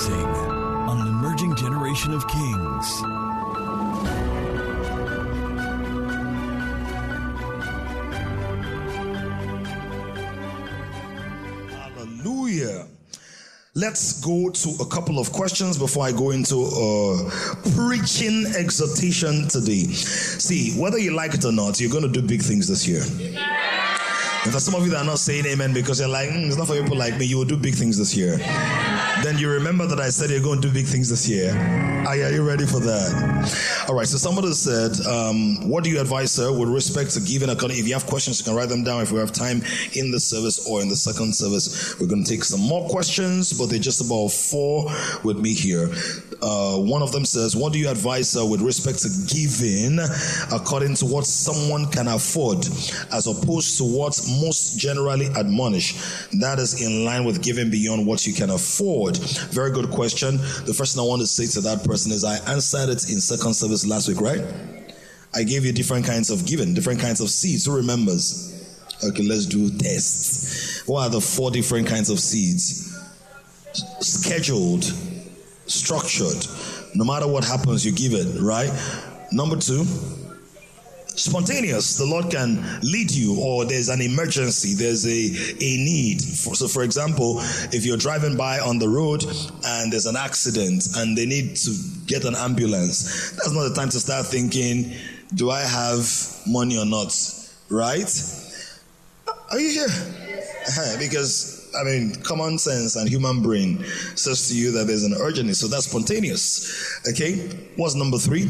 Rising on an emerging generation of kings. Hallelujah. Let's go to a couple of questions before I go into a preaching exhortation today. See, whether you like it or not, you're going to do big things this year. And for some of you that are not saying amen because you're like, mm, it's not for people like me, you will do big things this year. Then you remember that I said you're going to do big things this year. Are, are you ready for that? All right, so somebody said, um, What do you advise, sir, with respect to giving account? If you have questions, you can write them down if we have time in the service or in the second service. We're going to take some more questions, but they're just about four with me here. Uh, one of them says, What do you advise, sir, with respect to giving according to what someone can afford, as opposed to what most generally admonish? That is in line with giving beyond what you can afford. Very good question. The first thing I want to say to that person is I answered it in second service last week, right? I gave you different kinds of giving, different kinds of seeds. Who remembers? Okay, let's do tests. What are the four different kinds of seeds? Scheduled, structured. No matter what happens, you give it, right? Number two, spontaneous. The lord can lead you or there's an emergency. There's a, a need. For, so for example if you're driving by on the road and there's an accident and they need to get an ambulance that's not the time to start thinking do i have money or not right? Are you here? Because I mean, common sense and human brain says to you that there's an urgency, so that's spontaneous. Okay, what's number three?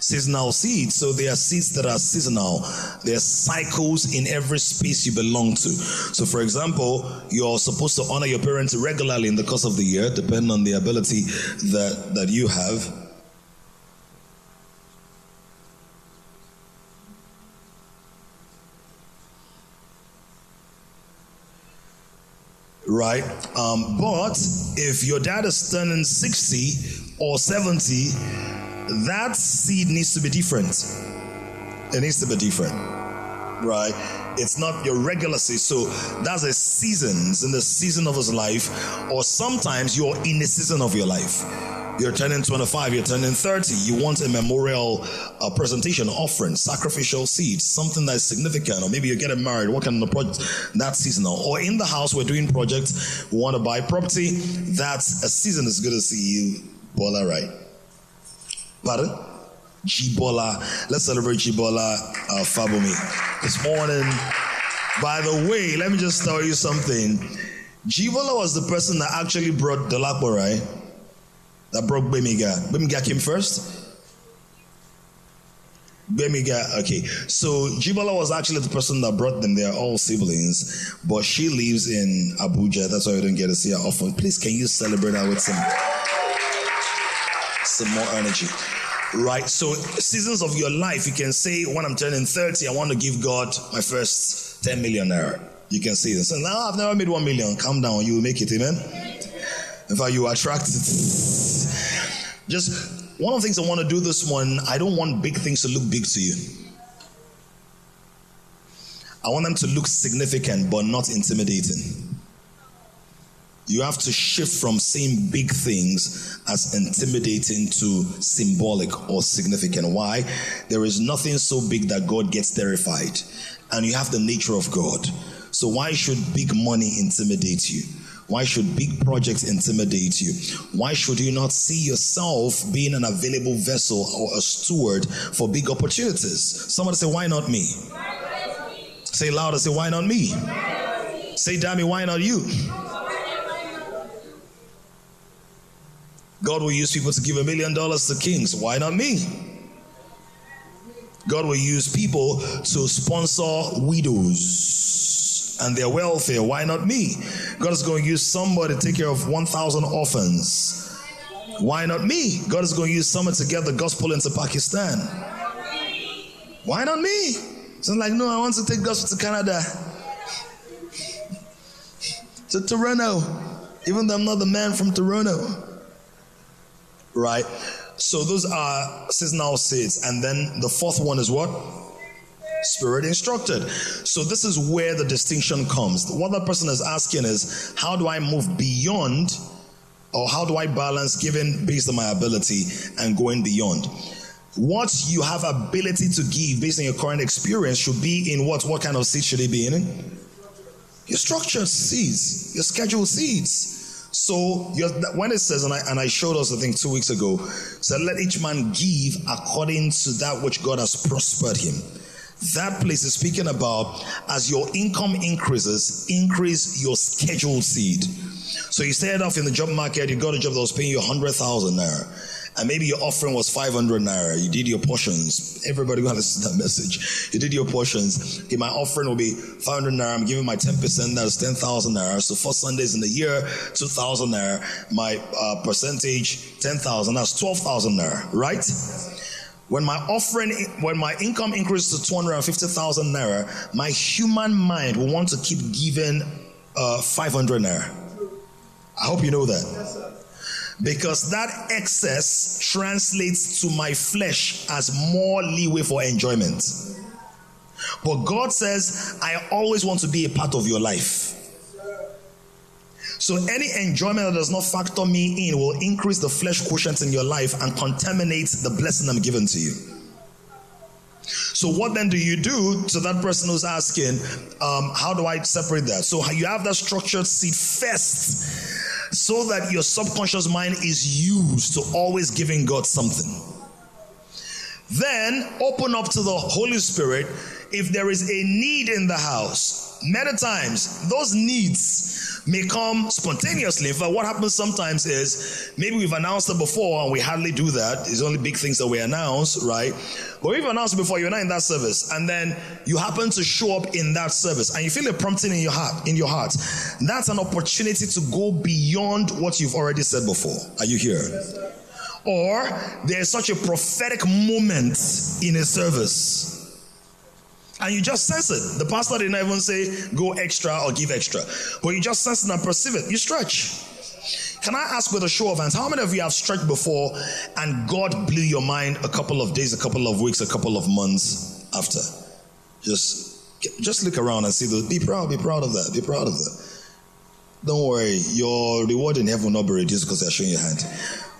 seasonal seeds. So there are seeds that are seasonal. There are cycles in every space you belong to. So, for example, you're supposed to honor your parents regularly in the course of the year, depending on the ability that, that you have. Right? Um, but if your dad is turning 60 or 70, that seed needs to be different. It needs to be different, right? It's not your regular seed. So that's a seasons in the season of his life, or sometimes you're in the season of your life. You're turning 25, you're turning 30. You want a memorial uh, presentation, offering, sacrificial seed, something that is significant, or maybe you're getting married, working on the project, that's seasonal. Or in the house, we're doing projects, we want to buy property, that's a season. It's good to see you. Bola, right? Pardon? Jibola. Let's celebrate Jibola uh, Fabomi this morning. By the way, let me just tell you something. Jibola was the person that actually brought the right? That brought Bemiga. Bemiga came first? Bemiga, okay. So Jibola was actually the person that brought them. They're all siblings, but she lives in Abuja. That's why we don't get to see her often. Please, can you celebrate her with some some more energy. Right? So, seasons of your life, you can say, when I'm turning 30, I want to give God my first 10 million naira. You can say this. So, now I've never made 1 million. Calm down, you will make it. Amen? In fact, you attract it. Just one of the things I want to do this morning, I don't want big things to look big to you. I want them to look significant but not intimidating. You have to shift from seeing big things as intimidating to symbolic or significant. Why? There is nothing so big that God gets terrified, and you have the nature of God. So, why should big money intimidate you? Why should big projects intimidate you? Why should you not see yourself being an available vessel or a steward for big opportunities? Somebody say, Why not me? Say louder, say, Why not me? Say, Dammy, why not you? God will use people to give a million dollars to kings. Why not me? God will use people to sponsor widows and their welfare. Why not me? God is going to use somebody to take care of 1,000 orphans. Why not me? God is going to use someone to get the gospel into Pakistan. Why not me? So I'm like, no, I want to take gospel to Canada, to Toronto, even though I'm not the man from Toronto right? So those are seasonal seeds. And then the fourth one is what? Spirit instructed. So this is where the distinction comes. What that person is asking is, how do I move beyond Or how do I balance giving based on my ability and going beyond? What you have ability to give based on your current experience should be in what? What kind of seed should it be in? Your structured seeds, your scheduled seeds. So when it says, and I, and I showed us, I think two weeks ago, said, let each man give according to that which God has prospered him. That place is speaking about as your income increases, increase your scheduled seed. So you started off in the job market, you got a job that was paying you 100,000 naira and maybe your offering was 500 naira. You did your portions. Everybody to listen to that message. You did your portions. Okay, my offering will be 500 naira. I'm giving my 10%. That's 10,000 naira. So four Sundays in the year, 2,000 naira. My uh, percentage, 10,000. That's 12,000 naira, right? When my offering, when my income increases to 250,000 naira, my human mind will want to keep giving uh, 500 naira. I hope you know that because that excess translates to my flesh as more leeway for enjoyment. But God says, I always want to be a part of your life. So any enjoyment that does not factor me in will increase the flesh quotient in your life and contaminate the blessing I'm given to you. So what then do you do to that person who's asking, um, how do I separate that? So you have that structured seed first so that your subconscious mind is used to always giving God something. Then open up to the Holy Spirit if there is a need in the house. Many times, those needs may come spontaneously. In fact, what happens sometimes is maybe we've announced it before and we hardly do that. It's only big things that we announce, right? But we've announced it before, you're not in that service, and then you happen to show up in that service and you feel a prompting in your heart, in your heart. That's an opportunity to go beyond what you've already said before. Are you here? or there's such a prophetic moment in a service and you just sense it. The pastor didn't even say go extra or give extra, but you just sense it and perceive it. You stretch. Can I ask with a show of hands, how many of you have stretched before and God blew your mind a couple of days, a couple of weeks, a couple of months after? Just, just look around and see those. Be proud, be proud of that, be proud of that. Don't worry, your reward in heaven will not be reduced because they're showing your hand.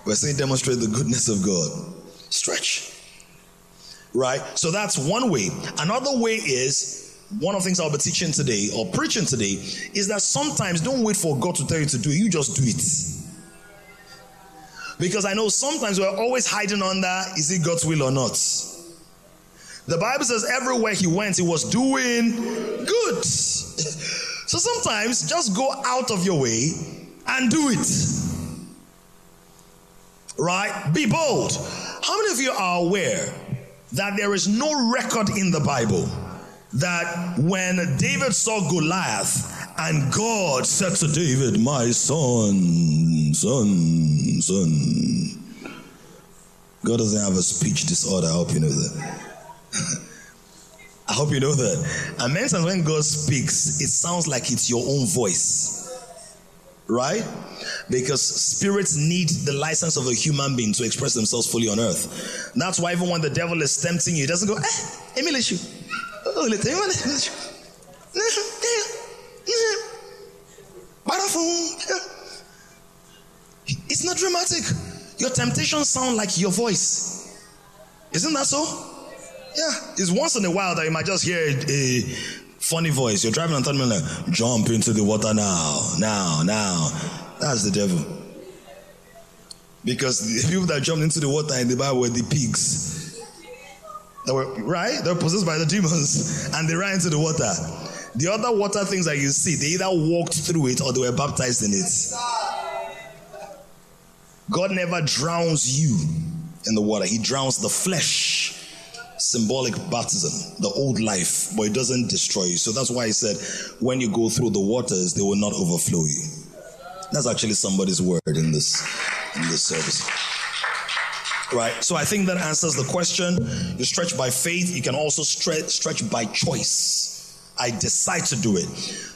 We're saying demonstrate the goodness of God. Stretch right? So that's one way. Another way is one of the things I'll be teaching today or preaching today is that sometimes don't wait for God to tell you to do it, you just do it. Because I know sometimes we're always hiding under is it God's will or not? The Bible says everywhere he went, he was doing good. so sometimes just go out of your way and do it. Right? Be bold. How many of you are aware that there is no record in the Bible that when David saw Goliath and God said to David, My son, son, son. God doesn't have a speech disorder. I hope you know that. I hope you know that. And many times when God speaks, it sounds like it's your own voice. Right? because spirits need the license of a human being to express themselves fully on earth. That's why even when the devil is tempting you, he doesn't go, eh. Oh, eh, eh, eh. it's not dramatic. Your temptations sound like your voice. Isn't that so? Yeah. It's once in a while that you might just hear a, a funny voice. You're driving on third like, jump into the water now, now, now. That's the devil. Because the people that jumped into the water in the Bible were the pigs. They were right, they were possessed by the demons and they ran into the water. The other water things that you see, they either walked through it or they were baptized in it. God never drowns you in the water, He drowns the flesh. Symbolic baptism, the old life, but it doesn't destroy you. So that's why He said, when you go through the waters, they will not overflow you. That's actually somebody's word in this in this service. Right. So I think that answers the question. You stretch by faith. You can also stretch stretch by choice. I decide to do it.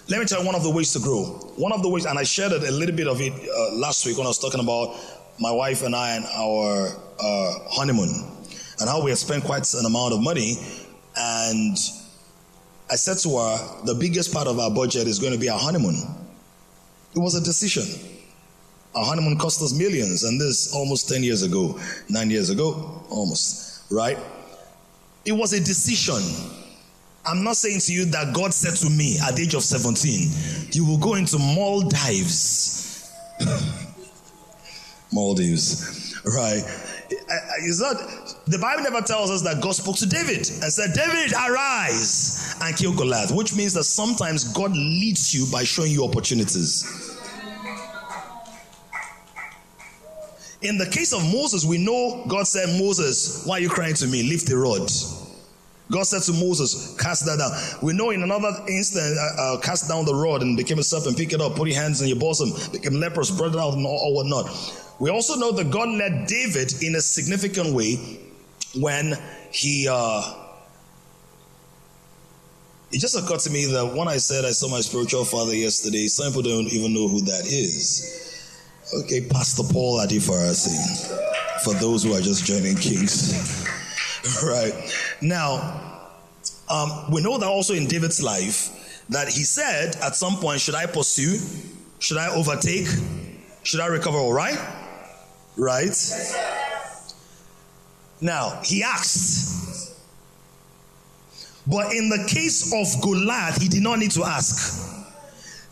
Let me tell you one of the ways to grow. One of the ways, and I shared a little bit of it uh, last week when I was talking about my wife and I and our uh, honeymoon and how we had spent quite an amount of money. And I said to her, the biggest part of our budget is going to be our honeymoon. It was a decision. Our honeymoon cost us millions, and this almost 10 years ago, nine years ago, almost, right? It was a decision. I'm not saying to you that God said to me at the age of 17, you will go into Maldives. Maldives, right? Is that the Bible never tells us that God spoke to David and said, David, arise and kill Goliath, which means that sometimes God leads you by showing you opportunities. In the case of Moses, we know God said, Moses, why are you crying to me? Lift the rod. God said to Moses, Cast that down. We know in another instant, uh, uh, cast down the rod and became a serpent, pick it up, put your hands in your bosom, became leprous, spread it out, all, all whatnot. We also know that God led David in a significant way when he. Uh, it just occurred to me that when I said I saw my spiritual father yesterday, some people don't even know who that is. Okay, Pastor Paul Adefarasin, for those who are just joining Kings. right. Now, um, we know that also in David's life that he said at some point, Should I pursue? Should I overtake? Should I recover all right? Right? Now, he asked. But in the case of Goliath, he did not need to ask.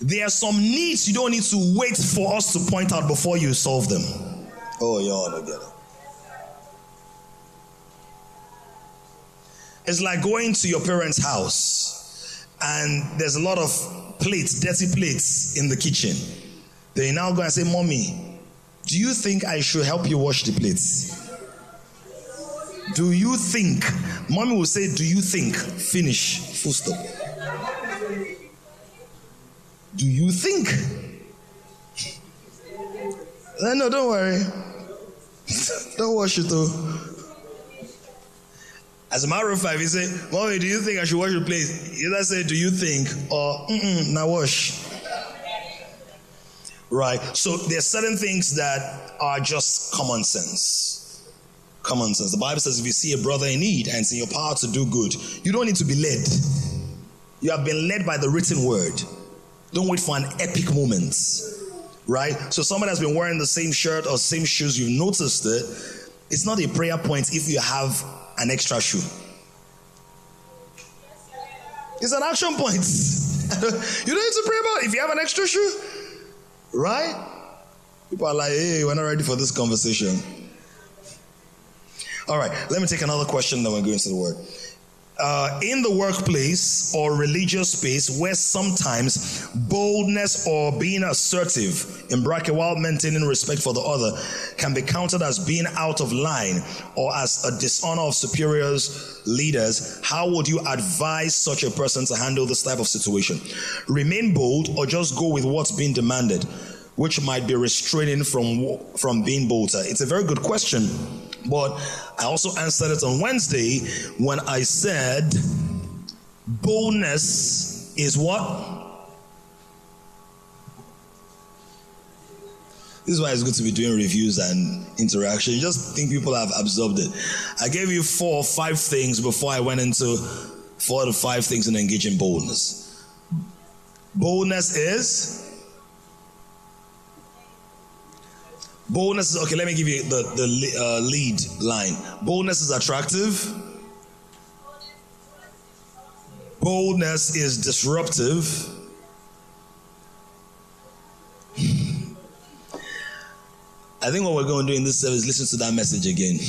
There are some needs you don't need to wait for us to point out before you solve them. Oh, y'all don't get it. It's like going to your parents' house and there's a lot of plates, dirty plates in the kitchen. They now go and say, Mommy, do you think I should help you wash the plates? Do you think? Mommy will say, Do you think? Finish. Full stop. Do you think? Uh, no, don't worry. don't wash it though. As a matter of fact, he said, Mommy, do you think I should wash your plate? Either say, Do you think? or now wash. Right? So there's certain things that are just common sense. Common sense. The Bible says if you see a brother in need and it's in your power to do good, you don't need to be led. You have been led by the written word. Don't wait for an epic moment. Right? So someone has been wearing the same shirt or same shoes, you've noticed it. It's not a prayer point if you have an extra shoe. It's an action point. you don't need to pray about it. if you have an extra shoe. Right? People are like, hey, we're not ready for this conversation. All right, let me take another question, then we're going to the word uh, in the workplace or religious space where sometimes boldness or being assertive, in bracket, while maintaining respect for the other, can be counted as being out of line or as a dishonor of superiors, leaders, how would you advise such a person to handle this type of situation? Remain bold or just go with what's being demanded? Which might be restraining from from being bolder? It's a very good question. But I also answered it on Wednesday when I said boldness is what? This is why it's good to be doing reviews and interaction. Just think people have absorbed it. I gave you four or five things before I went into four to five things in engaging boldness. Boldness is Boldness is okay. Let me give you the the uh, lead line. Boldness is attractive. Boldness is disruptive. I think what we're going to do in this service is listen to that message again.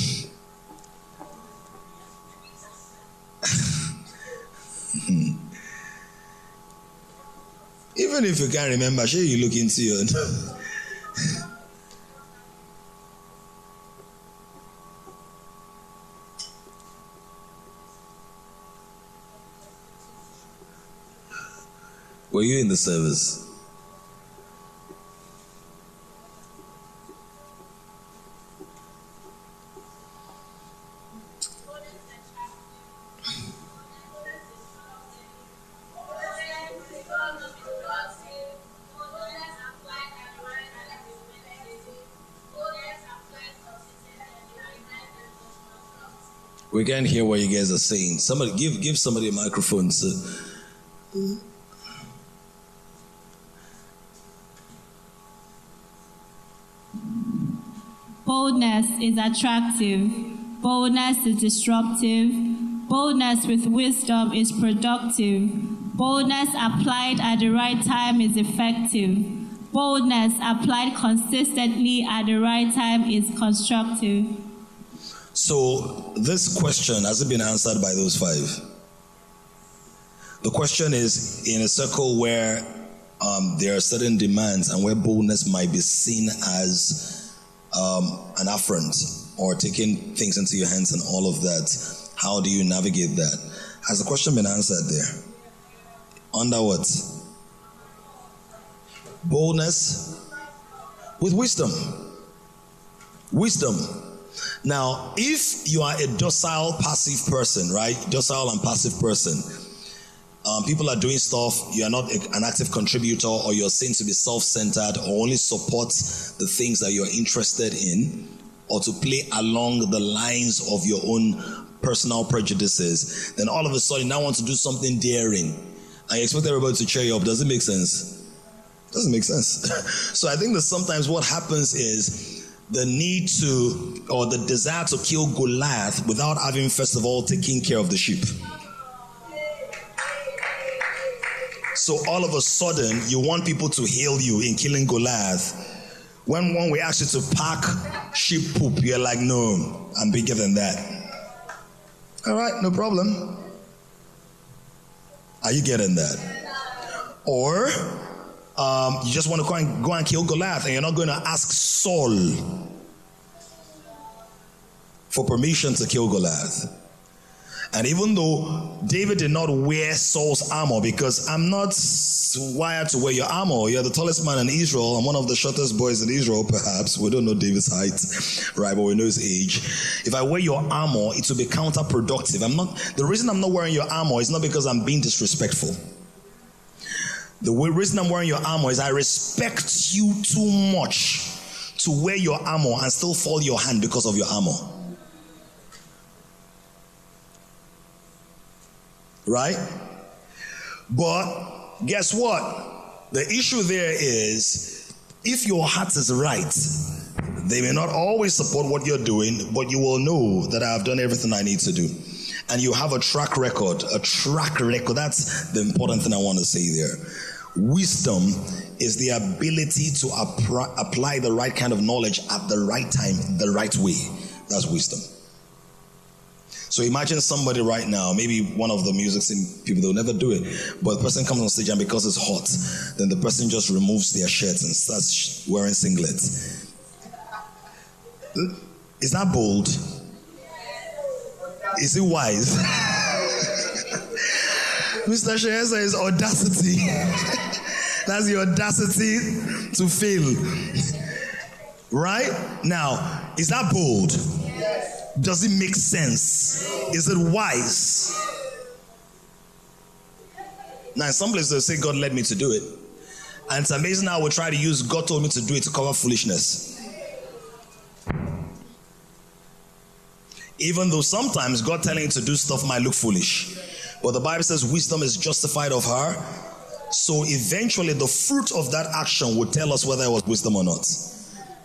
Even if you can't remember, sure you look into your. Were you in the service? We can't hear what you guys are saying. Somebody give give somebody a microphone. So. Boldness is attractive. Boldness is disruptive. Boldness with wisdom is productive. Boldness applied at the right time is effective. Boldness applied consistently at the right time is constructive. So, this question has it been answered by those five? The question is in a circle where um, there are certain demands and where boldness might be seen as um, an affront or taking things into your hands and all of that. How do you navigate that? Has the question been answered there? Under what? Boldness with wisdom. Wisdom. Now, if you are a docile, passive person, right? Docile and passive person, um, people are doing stuff, you are not an active contributor, or you're seen to be self centered, or only support the things that you're interested in, or to play along the lines of your own personal prejudices, then all of a sudden now want to do something daring. I expect everybody to cheer you up. Does it make sense? Doesn't make sense. so I think that sometimes what happens is the need to or the desire to kill Goliath without having first of all taken care of the sheep. So all of a sudden, you want people to hail you in killing Goliath. When when we ask you to pack sheep poop, you're like, no, I'm bigger than that. All right, no problem. Are you getting that? Or um, you just want to go and, go and kill Goliath and you're not going to ask Saul for permission to kill Goliath. And even though David did not wear Saul's armor, because I'm not wired to wear your armor. You're the tallest man in Israel. I'm one of the shortest boys in Israel, perhaps. We don't know David's height, right? But we know his age. If I wear your armor, it will be counterproductive. I'm not, the reason I'm not wearing your armor is not because I'm being disrespectful. The reason I'm wearing your armor is I respect you too much to wear your armor and still fall your hand because of your armor. Right? But guess what? The issue there is if your heart is right, they may not always support what you're doing, but you will know that I have done everything I need to do. And you have a track record, a track record. That's the important thing I want to say there. Wisdom is the ability to apply the right kind of knowledge at the right time, the right way. That's wisdom. So imagine somebody right now, maybe one of the music scene people, they'll never do it, but the person comes on stage and because it's hot, then the person just removes their shirts and starts wearing singlets. Is that bold? Is it wise? Mr. Shehesa is audacity. That's the audacity to fail. Right? Now, is that bold? Does it make sense? Is it wise? Now, in some places, they say God led me to do it. And it's amazing how we try to use God told me to do it to cover foolishness. Even though sometimes God telling you to do stuff might look foolish. But the Bible says wisdom is justified of her. So eventually, the fruit of that action will tell us whether it was wisdom or not.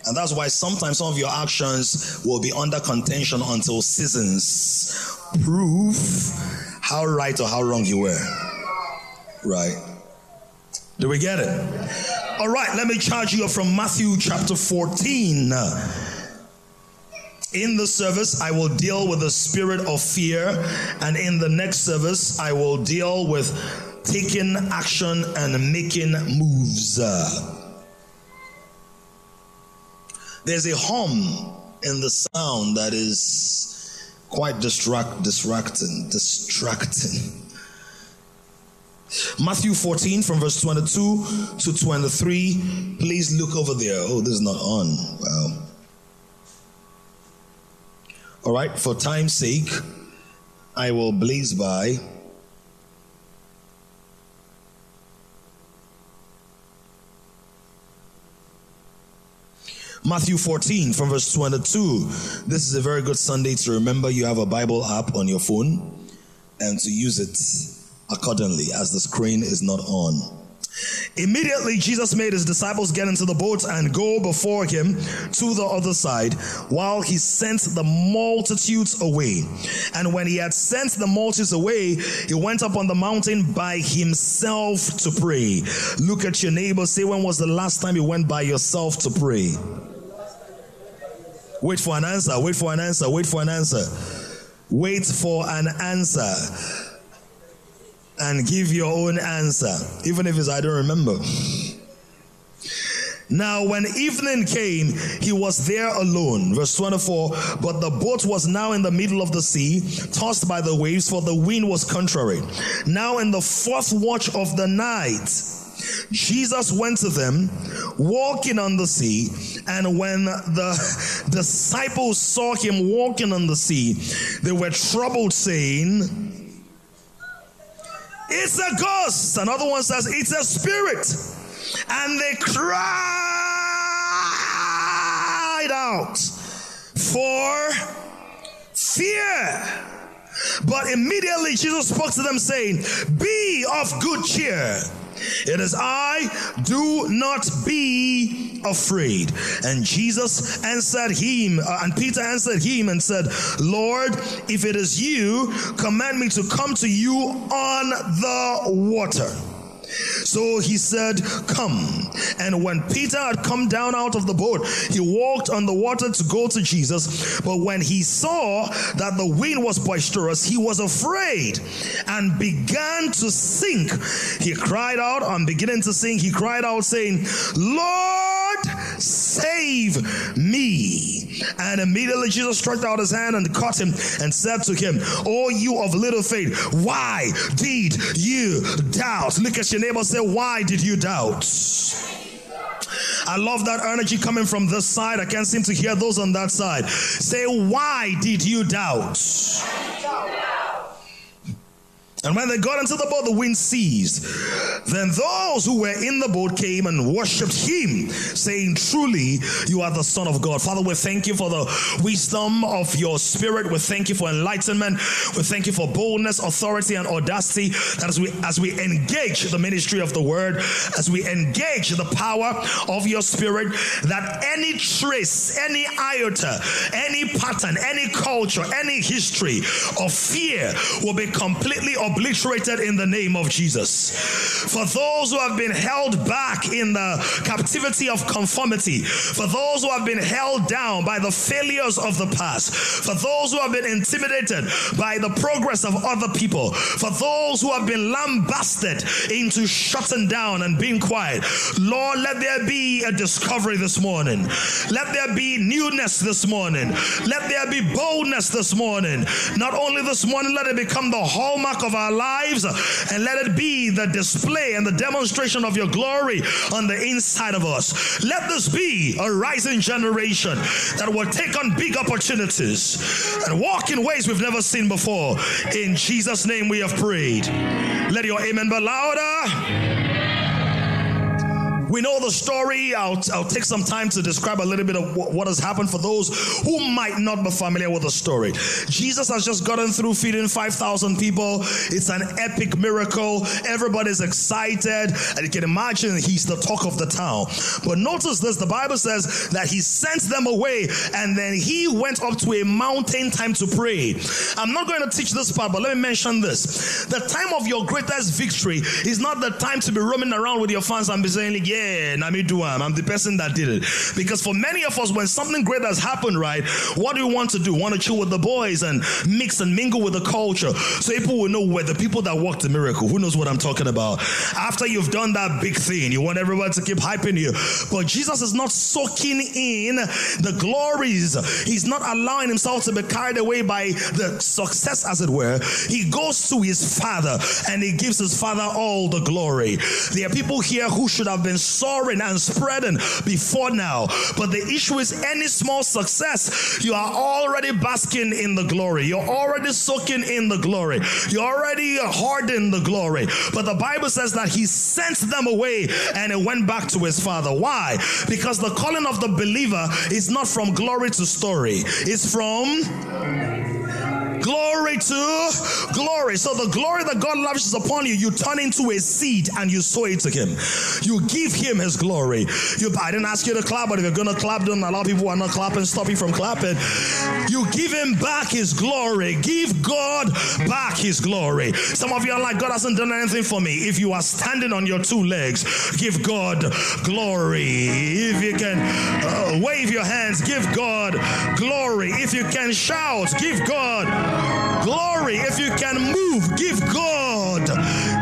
And that's why sometimes some of your actions will be under contention until seasons prove how right or how wrong you were. Right. Do we get it? All right, let me charge you up from Matthew chapter 14. In the service, I will deal with the spirit of fear, and in the next service, I will deal with taking action and making moves. There's a hum in the sound that is quite distract, distracting, distracting. Matthew 14 from verse 22 to 23. Please look over there. Oh, this is not on. Wow. All right, for time's sake, I will blaze by. Matthew 14 from verse 22. This is a very good Sunday to remember you have a Bible app on your phone and to use it accordingly as the screen is not on. Immediately, Jesus made his disciples get into the boat and go before him to the other side while he sent the multitudes away. And when he had sent the multitudes away, he went up on the mountain by himself to pray. Look at your neighbor. Say, when was the last time you went by yourself to pray? Wait for an answer. Wait for an answer. Wait for an answer. Wait for an answer and give your own answer, even if it's I don't remember. Now, when evening came, he was there alone. Verse 24 But the boat was now in the middle of the sea, tossed by the waves, for the wind was contrary. Now, in the fourth watch of the night, Jesus went to them, walking on the sea. And when the disciples saw him walking on the sea, they were troubled, saying, it's a ghost. Another one says it's a spirit. And they cried out for fear. But immediately Jesus spoke to them, saying, Be of good cheer. It is I, do not be afraid. And Jesus answered him, uh, and Peter answered him and said, Lord, if it is you, command me to come to you on the water. So he said, Come. And when Peter had come down out of the boat, he walked on the water to go to Jesus. But when he saw that the wind was boisterous, he was afraid and began to sink. He cried out, on beginning to sink, he cried out, saying, Lord, save me. And immediately Jesus stretched out his hand and caught him and said to him, O you of little faith, why did you doubt? Look at your neighbor, say, Why did you doubt? I love that energy coming from this side. I can't seem to hear those on that side. Say, Why did you doubt? And when they got into the boat, the wind ceased. Then those who were in the boat came and worshipped him, saying, Truly, you are the Son of God. Father, we thank you for the wisdom of your spirit. We thank you for enlightenment. We thank you for boldness, authority, and audacity. That as we as we engage the ministry of the word, as we engage the power of your spirit, that any trace, any iota, any pattern, any culture, any history of fear will be completely obliterated in the name of Jesus. For those who have been held back in the captivity of conformity, for those who have been held down by the failures of the past, for those who have been intimidated by the progress of other people, for those who have been lambasted into shutting down and being quiet, Lord, let there be a discovery this morning. Let there be newness this morning. Let there be boldness this morning. Not only this morning, let it become the hallmark of our lives and let it be the display and the demonstration of your glory on the inside of us. Let this be a rising generation that will take on big opportunities and walk in ways we've never seen before. In Jesus' name we have prayed. Let your amen be louder. We know the story. I'll, I'll take some time to describe a little bit of what, what has happened for those who might not be familiar with the story. Jesus has just gotten through feeding 5,000 people. It's an epic miracle. Everybody's excited. And you can imagine he's the talk of the town. But notice this the Bible says that he sent them away and then he went up to a mountain time to pray. I'm not going to teach this part, but let me mention this. The time of your greatest victory is not the time to be roaming around with your fans and be saying, yeah, yeah, I'm the person that did it. Because for many of us, when something great has happened, right, what do we want to do? Want to chill with the boys and mix and mingle with the culture. So people will know where the people that worked the miracle. Who knows what I'm talking about? After you've done that big thing, you want everybody to keep hyping you. But Jesus is not soaking in the glories. He's not allowing himself to be carried away by the success, as it were. He goes to his father and he gives his father all the glory. There are people here who should have been soaring and spreading before now. But the issue is any small success, you are already basking in the glory. You're already soaking in the glory. You're already hoarding the glory. But the Bible says that he sent them away and it went back to his father. Why? Because the calling of the believer is not from glory to story. It's from Glory to glory. So the glory that God lavishes upon you, you turn into a seed and you sow it to Him. You give Him His glory. You, I didn't ask you to clap, but if you're gonna clap, don't allow people who are not clapping stop you from clapping. You give Him back His glory. Give God back His glory. Some of you are like, God hasn't done anything for me. If you are standing on your two legs, give God glory. If you can uh, wave your hands, give God glory. If you can shout, give God glory. If you can move, give God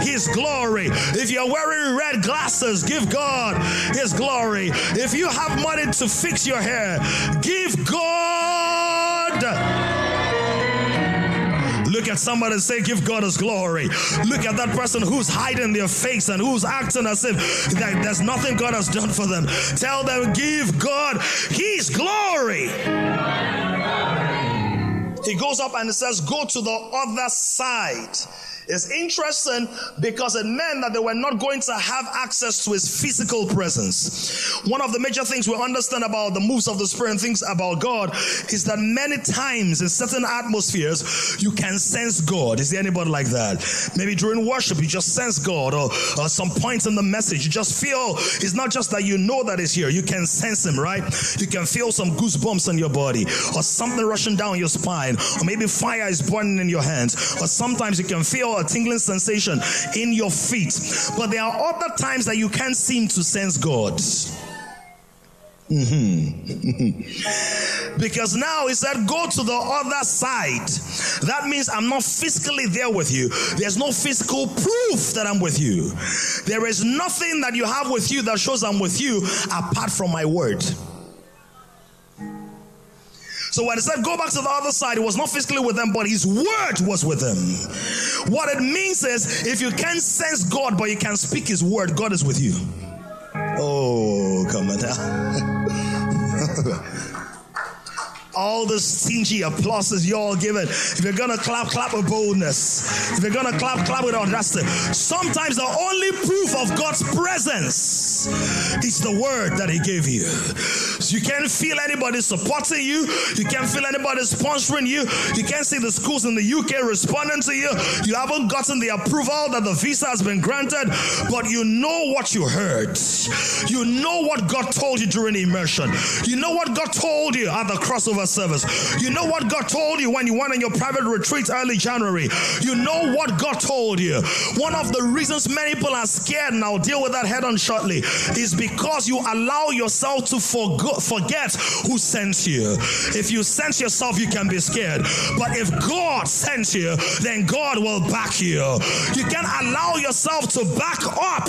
His glory. If you're wearing red glasses, give God His glory. If you have money to fix your hair, give God. Look at somebody and say, Give God His glory. Look at that person who's hiding their face and who's acting as if there's nothing God has done for them. Tell them, Give God His glory. He goes up and it says, Go to the other side. It's interesting because it meant that they were not going to have access to his physical presence. One of the major things we understand about the moves of the Spirit and things about God is that many times in certain atmospheres, you can sense God. Is there anybody like that? Maybe during worship, you just sense God, or, or some points in the message, you just feel it's not just that you know that He's here, you can sense Him, right? You can feel some goosebumps on your body, or something rushing down your spine, or maybe fire is burning in your hands, or sometimes you can feel a tingling sensation in your feet. But there are other times that you can't seem to sense God. Mm-hmm. because now he said, Go to the other side. That means I'm not physically there with you. There's no physical proof that I'm with you. There is nothing that you have with you that shows I'm with you apart from my word. So when it said go back to the other side, it was not physically with them, but his word was with them. What it means is if you can't sense God, but you can speak his word, God is with you. Oh, come on now. all the stingy applauses y'all giving. If you're gonna clap, clap with boldness. If you're gonna clap, clap with audacity. Sometimes the only proof of God's presence is the word that He gave you. You can't feel anybody supporting you. You can't feel anybody sponsoring you. You can't see the schools in the UK responding to you. You haven't gotten the approval that the visa has been granted, but you know what you heard. You know what God told you during immersion. You know what God told you at the crossover service. You know what God told you when you went on your private retreat early January. You know what God told you. One of the reasons many people are scared, and I'll deal with that head on shortly, is because you allow yourself to forgo- forget who sent you. If you sense yourself, you can be scared. But if God sent you, then God will back you. You can allow yourself to back up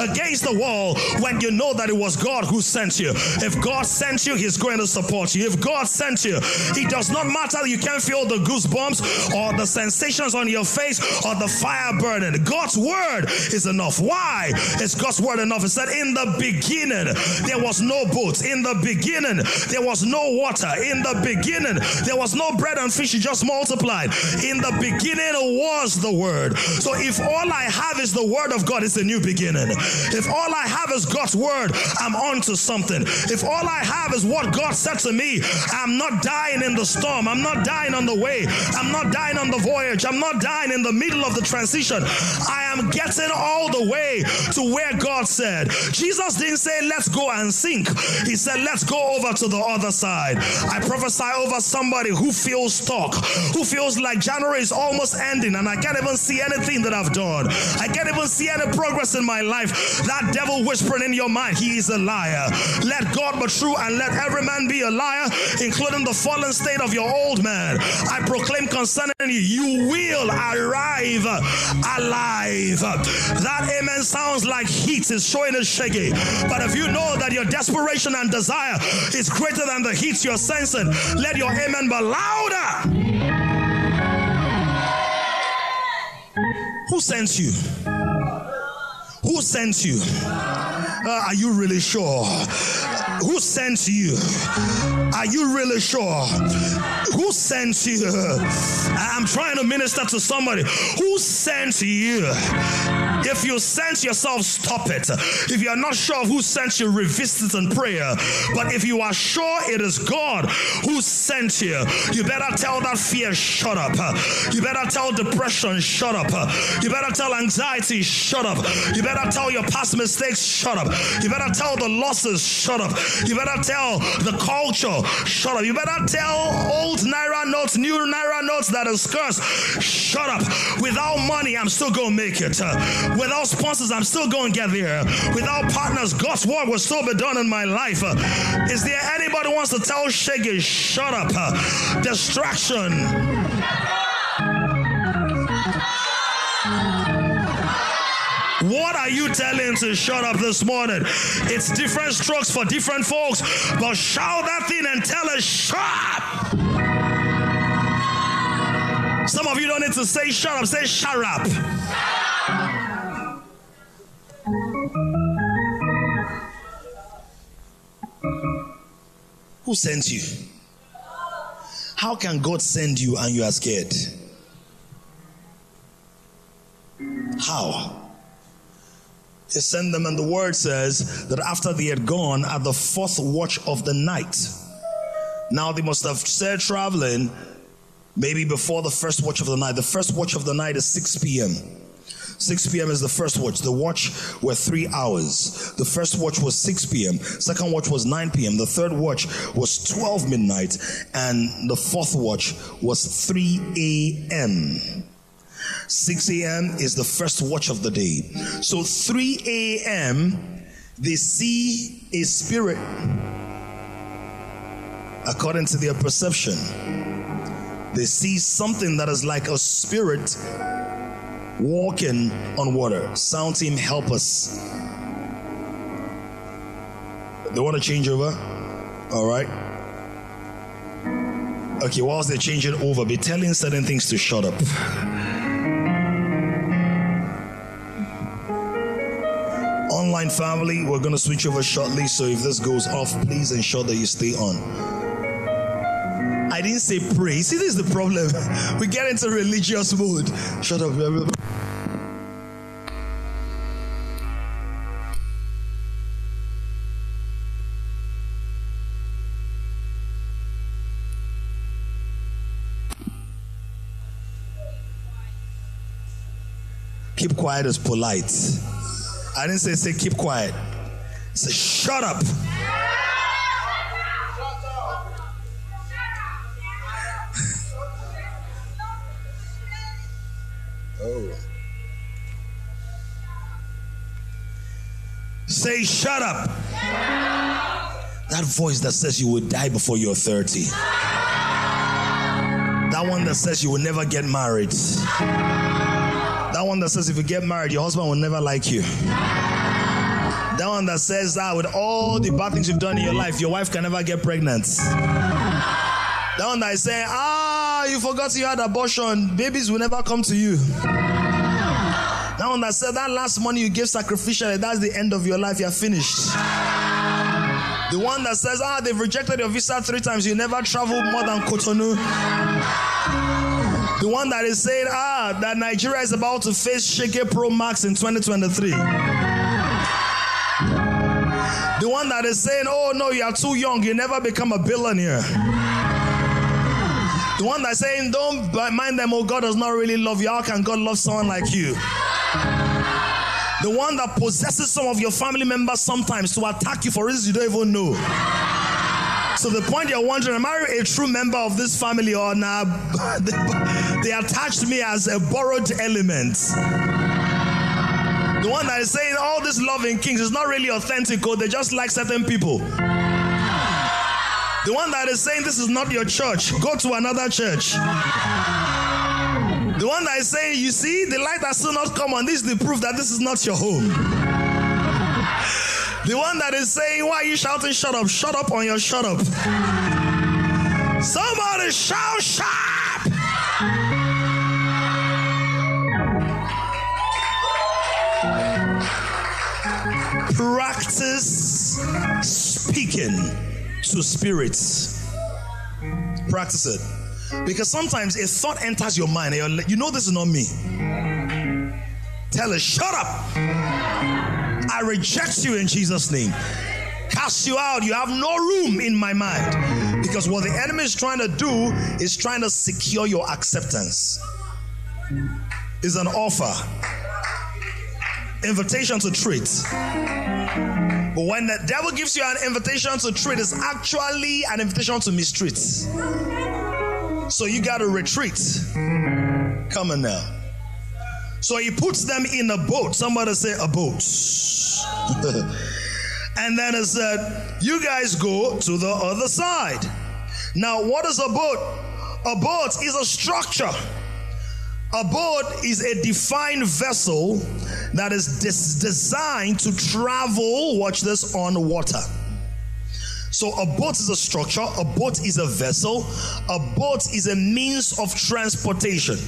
against the wall when you know that it was God who sent you. If God sent you, He's going to support you. If God sent you, it does not matter you can't feel the goosebumps or the sensations on your face or the fire burning. God's word is enough. Why is God's word enough? It said, In the beginning, there was no boat. In the beginning, there was no water. In the beginning, there was no bread and fish. It just multiplied. In the beginning was the word. So if all I have is the word of God, it's a new beginning. If all I have is God's word, I'm on to something. If all I have is what God said to me, I'm not dying in the storm. I'm not dying on the way. I'm not dying on the voyage. I'm not dying in the middle of the transition. I am getting all the way to where God said. Jesus didn't say, let's go and sink. He said, let's go over to the other side. I prophesy over somebody who feels stuck, who feels like January is almost ending and I can't even see anything that I've done. I can't even see any progress in my life. That devil whispering in your mind, he is a liar. Let God be true and let every man be a liar, including the fallen state of your old man. I proclaim concerning you, you will arrive alive. That amen sounds like heat is showing a shaky. But if you know that your desperation and desire is greater than the heat you're sensing, let your amen be louder. Who sent you? Who sent you? Uh, are you really sure? Who sent you? Are you really sure? Who sent you? I'm trying to minister to somebody. Who sent you? If you sense yourself, stop it. If you are not sure of who sent you, revisit it in prayer. But if you are sure it is God who sent you, you better tell that fear, shut up. You better tell depression, shut up. You better tell anxiety, shut up. You better tell your past mistakes, shut up. You better tell the losses, shut up. You better tell the culture, shut up. You better tell old Naira notes, new Naira notes that is cursed, shut up. Without money, I'm still going to make it. Without sponsors, I'm still going to get there. Without partners, God's work will still be done in my life. Uh, is there anybody wants to tell Shaggy, shut up? Uh, distraction. What are you telling to shut up this morning? It's different strokes for different folks, but shout that thing and tell it, shut up. Some of you don't need to say shut up, say shut up. Who sent you? How can God send you and you are scared? How? He sent them, and the word says that after they had gone at the fourth watch of the night, now they must have started traveling maybe before the first watch of the night. The first watch of the night is 6 p.m. 6 p.m. is the first watch. The watch were three hours. The first watch was 6 p.m. Second watch was 9 p.m. The third watch was 12 midnight. And the fourth watch was 3 a.m. 6 a.m. is the first watch of the day. So 3 a.m., they see a spirit according to their perception. They see something that is like a spirit walking on water. Sound team, help us. They want to change over? All right. Okay, whilst they're changing over, be telling certain things to shut up. Online family, we're going to switch over shortly. So if this goes off, please ensure that you stay on. I didn't say pray. See, this is the problem. We get into religious mode. Shut up. Quiet is polite. I didn't say say keep quiet. Say shut up. oh. Say shut up. That voice that says you will die before you're 30. That one that says you will never get married. That one that says if you get married, your husband will never like you. That one that says that with all the bad things you've done in your life, your wife can never get pregnant. That one that is saying, ah, you forgot you had abortion, babies will never come to you. That one that said that last money you gave sacrificially, that's the end of your life, you're finished. The one that says, ah, they've rejected your visa three times, you never travel more than Cotonou. The one that is saying, ah, that Nigeria is about to face Sheke Pro Max in 2023. The one that is saying, oh no, you are too young, you never become a billionaire. The one that's saying, don't mind them, oh, God does not really love you. How can God love someone like you? The one that possesses some of your family members sometimes to attack you for reasons you don't even know. So the point you're wondering, am I a true member of this family or not? Nah, they attached me as a borrowed element. The one that is saying all this love in kings is not really authentic, or they just like certain people. The one that is saying this is not your church, go to another church. The one that is saying, you see, the light has still not come on. This is the proof that this is not your home. The one that is saying, Why are you shouting, shut up? Shut up on your shut up. Somebody shout, sharp. Practice speaking to spirits. Practice it. Because sometimes a thought enters your mind you know this is not me. Tell it, shut up. I reject you in Jesus' name. Cast you out. You have no room in my mind. Because what the enemy is trying to do is trying to secure your acceptance. Is an offer. Invitation to treat. But when the devil gives you an invitation to treat, it's actually an invitation to mistreat. So you got to retreat. Come on now. So he puts them in a boat. Somebody say a boat. and then he said, You guys go to the other side. Now, what is a boat? A boat is a structure. A boat is a defined vessel that is des- designed to travel, watch this, on water. So, a boat is a structure, a boat is a vessel, a boat is a means of transportation.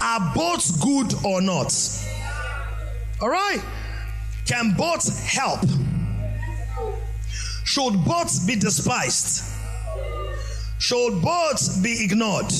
Are boats good or not? All right. Can boats help? Should boats be despised? Should boats be ignored?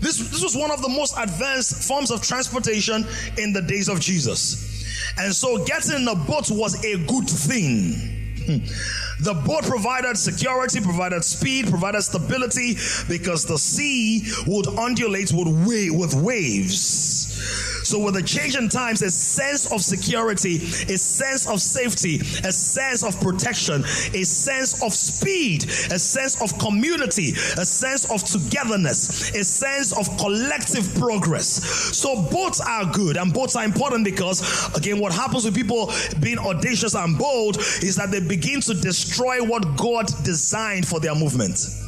This, this was one of the most advanced forms of transportation in the days of Jesus. And so getting in a boat was a good thing. Hmm. The boat provided security, provided speed, provided stability because the sea would undulate with, with waves. So, with the change in times, a sense of security, a sense of safety, a sense of protection, a sense of speed, a sense of community, a sense of togetherness, a sense of collective progress. So, both are good and both are important because, again, what happens with people being audacious and bold is that they begin to destroy what God designed for their movement.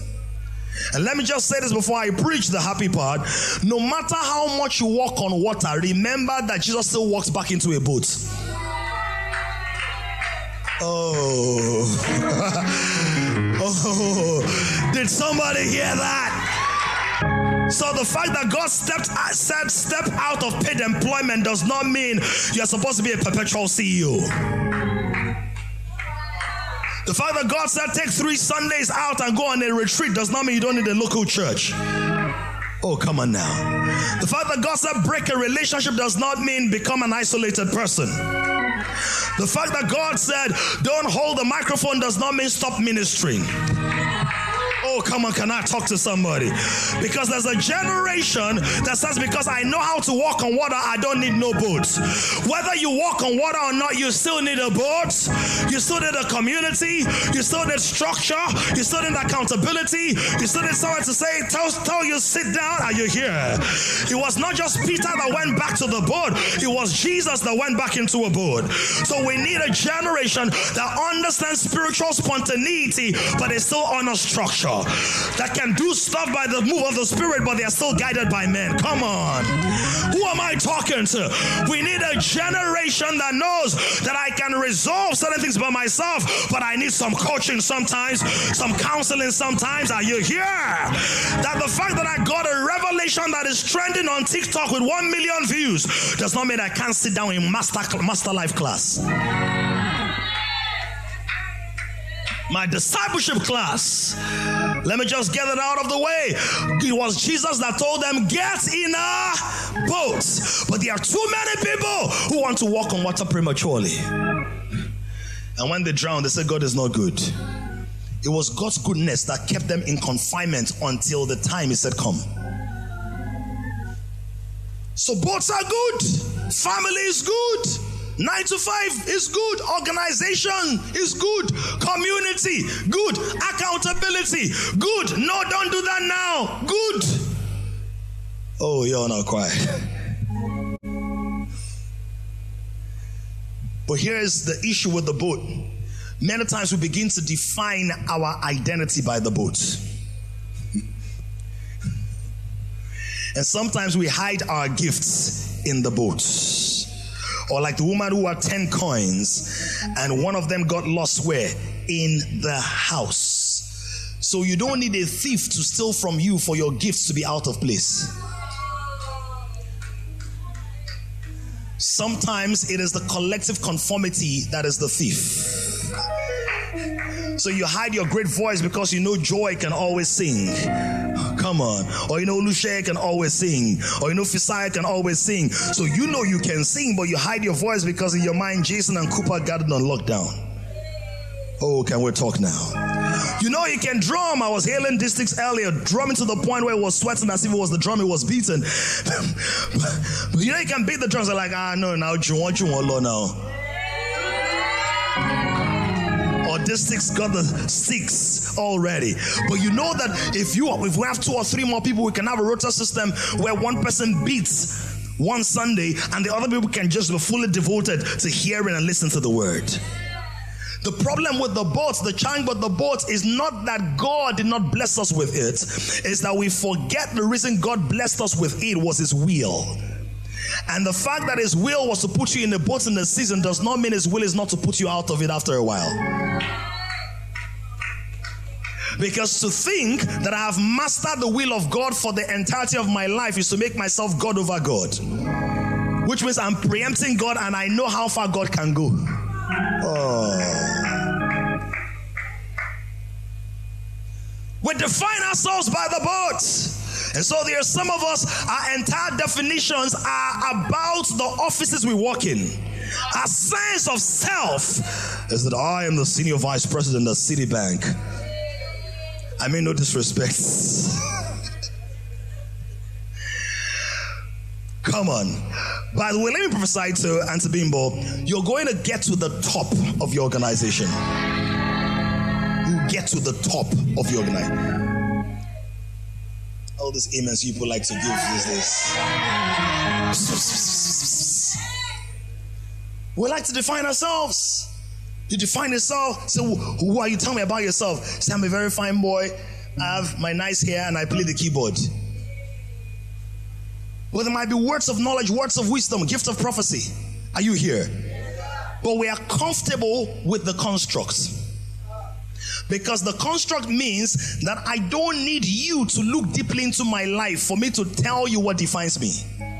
And let me just say this before I preach the happy part. No matter how much you walk on water, remember that Jesus still walks back into a boat. Oh. oh. Did somebody hear that? So the fact that God stepped uh, said step out of paid employment does not mean you're supposed to be a perpetual CEO. The fact that God said take three Sundays out and go on a retreat does not mean you don't need a local church. Oh, come on now. The fact that God said break a relationship does not mean become an isolated person. The fact that God said don't hold the microphone does not mean stop ministering. Oh, come on, can I talk to somebody? Because there's a generation that says, Because I know how to walk on water, I don't need no boats. Whether you walk on water or not, you still need a boat. You still need a community. You still need structure. You still need accountability. You still need someone to say, Tell, tell you, sit down. Are you here? It was not just Peter that went back to the boat, it was Jesus that went back into a boat. So we need a generation that understands spiritual spontaneity, but they still honor structure that can do stuff by the move of the Spirit, but they are still guided by men. Come on. Who am I talking to? We need a generation that knows that I can resolve certain things by myself, but I need some coaching sometimes, some counseling sometimes. Are you here? That the fact that I got a revelation that is trending on TikTok with 1 million views does not mean I can't sit down in master, master life class my discipleship class. Let me just get it out of the way. It was Jesus that told them, Get in a boat. But there are too many people who want to walk on water prematurely. And when they drown, they say, God is not good. It was God's goodness that kept them in confinement until the time He said, Come. So boats are good, family is good. Nine to five is good. Organization is good. Community, good. Accountability, good. No, don't do that now. Good. Oh, you're not quiet. But here's the issue with the boat. Many times we begin to define our identity by the boat. And sometimes we hide our gifts in the boat. Or like the woman who had 10 coins and one of them got lost where? In the house. So you don't need a thief to steal from you for your gifts to be out of place. Sometimes it is the collective conformity that is the thief. So you hide your great voice because you know joy can always sing. Or you know, Lucia can always sing. Or you know, Fisaya can always sing. So you know you can sing, but you hide your voice because in your mind, Jason and Cooper got it on lockdown. Oh, can we talk now? You know, you can drum. I was hailing districts earlier, drumming to the point where it was sweating as if it was the drum it was beating. but you know, you can beat the drums. They're like, ah, no, now, you want you want now. Or districts got the six already. But you know that if you if we have two or three more people, we can have a rota system where one person beats one Sunday and the other people can just be fully devoted to hearing and listening to the word. The problem with the boats, the chang but the boats, is not that God did not bless us with it, is that we forget the reason God blessed us with it was His will. And the fact that His will was to put you in the boat in the season does not mean His will is not to put you out of it after a while. Because to think that I have mastered the will of God for the entirety of my life is to make myself God over God. Which means I'm preempting God and I know how far God can go. Oh. We define ourselves by the boat. And so there are some of us, our entire definitions are about the offices we work in. Our sense of self is that I am the senior vice president of Citibank. I mean, no disrespect. Come on. By the way, let me prophesy to Auntie Bimbo. You're going to get to the top of your organization. You get to the top of your organization. All these amens people like to give these days. We like to define ourselves. You define yourself. So, who are you? Tell me about yourself. Say, I'm a very fine boy. I have my nice hair and I play the keyboard. Well, there might be words of knowledge, words of wisdom, gift of prophecy. Are you here? But we are comfortable with the construct. Because the construct means that I don't need you to look deeply into my life for me to tell you what defines me.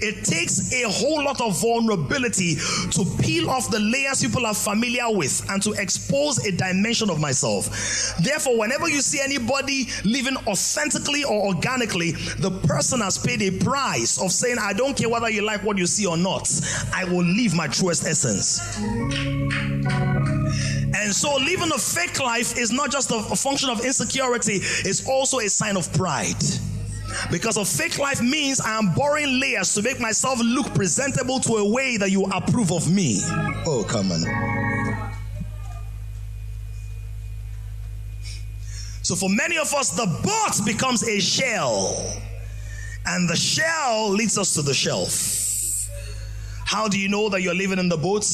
It takes a whole lot of vulnerability to peel off the layers people are familiar with and to expose a dimension of myself. Therefore, whenever you see anybody living authentically or organically, the person has paid a price of saying, I don't care whether you like what you see or not, I will live my truest essence. And so, living a fake life is not just a, function of insecurity, it's also a sign of pride. Because a fake life means I am borrowing layers to make myself look presentable to a way that you approve of me. Oh, come on. So, for many of us, the boat becomes a shell, and the shell leads us to the shelf. How do you know that you're living in the boat?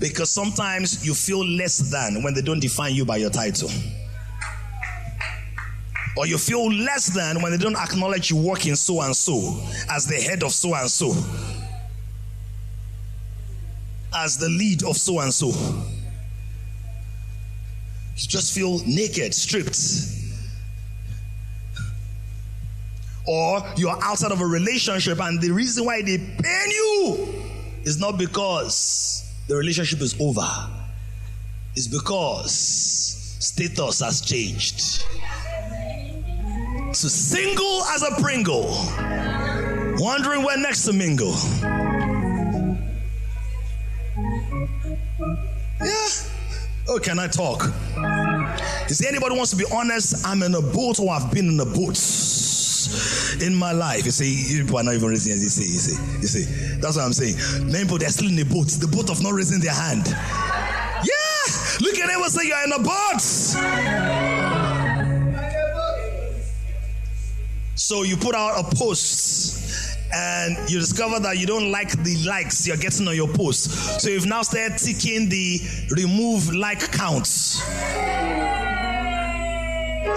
Because sometimes you feel less than when they don't define you by your title or you feel less than when they don't acknowledge you work in so and so as the head of so and so, as the lead of so and so. You just feel naked, stripped. Or you're outside of a relationship, and the reason why they pain you is not because the relationship is over, it's because status has changed to single as a Pringle, wondering where next to mingle. Yeah. Oh, can I talk? Is anybody wants to be honest? I'm in a boat or I've been in a boat in my life. You see, people are not even raising. You see, you see, you see. That's what I'm saying. Many people they're still in the boat. The boat of not raising their hand. Yeah, look at them and say you're in a boat. So you put out a post and you discover that you don't like the likes you're getting on your post. So you've now started ticking the remove like counts.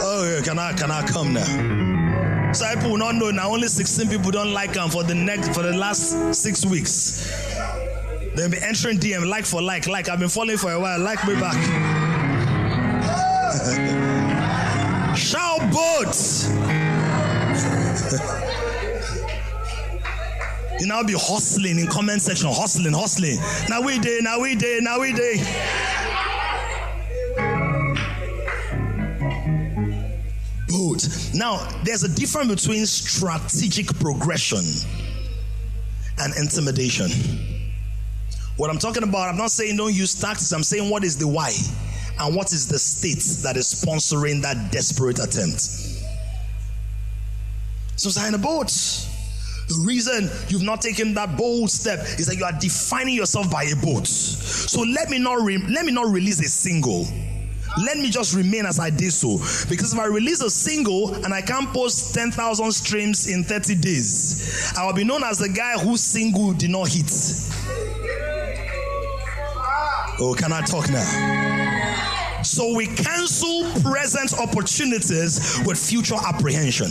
Oh, can I can I come now? So people will not know now only 16 people don't like them for the next for the last six weeks. They'll be entering DM like for like, like I've been following for a while, like me back. Shout boats you now be hustling in comment section, hustling, hustling. Now we day, now we day, now we day. Boat. Now, there's a difference between strategic progression and intimidation. What I'm talking about, I'm not saying don't use tactics, I'm saying what is the why and what is the state that is sponsoring that desperate attempt. So, sign a boat. The reason you've not taken that bold step is that you are defining yourself by a boat. So let me not re- let me not release a single. Let me just remain as I did so. Because if I release a single and I can't post 10,000 streams in 30 days, I will be known as the guy whose single did not hit. Oh, can I talk now? So we cancel present opportunities with future apprehension.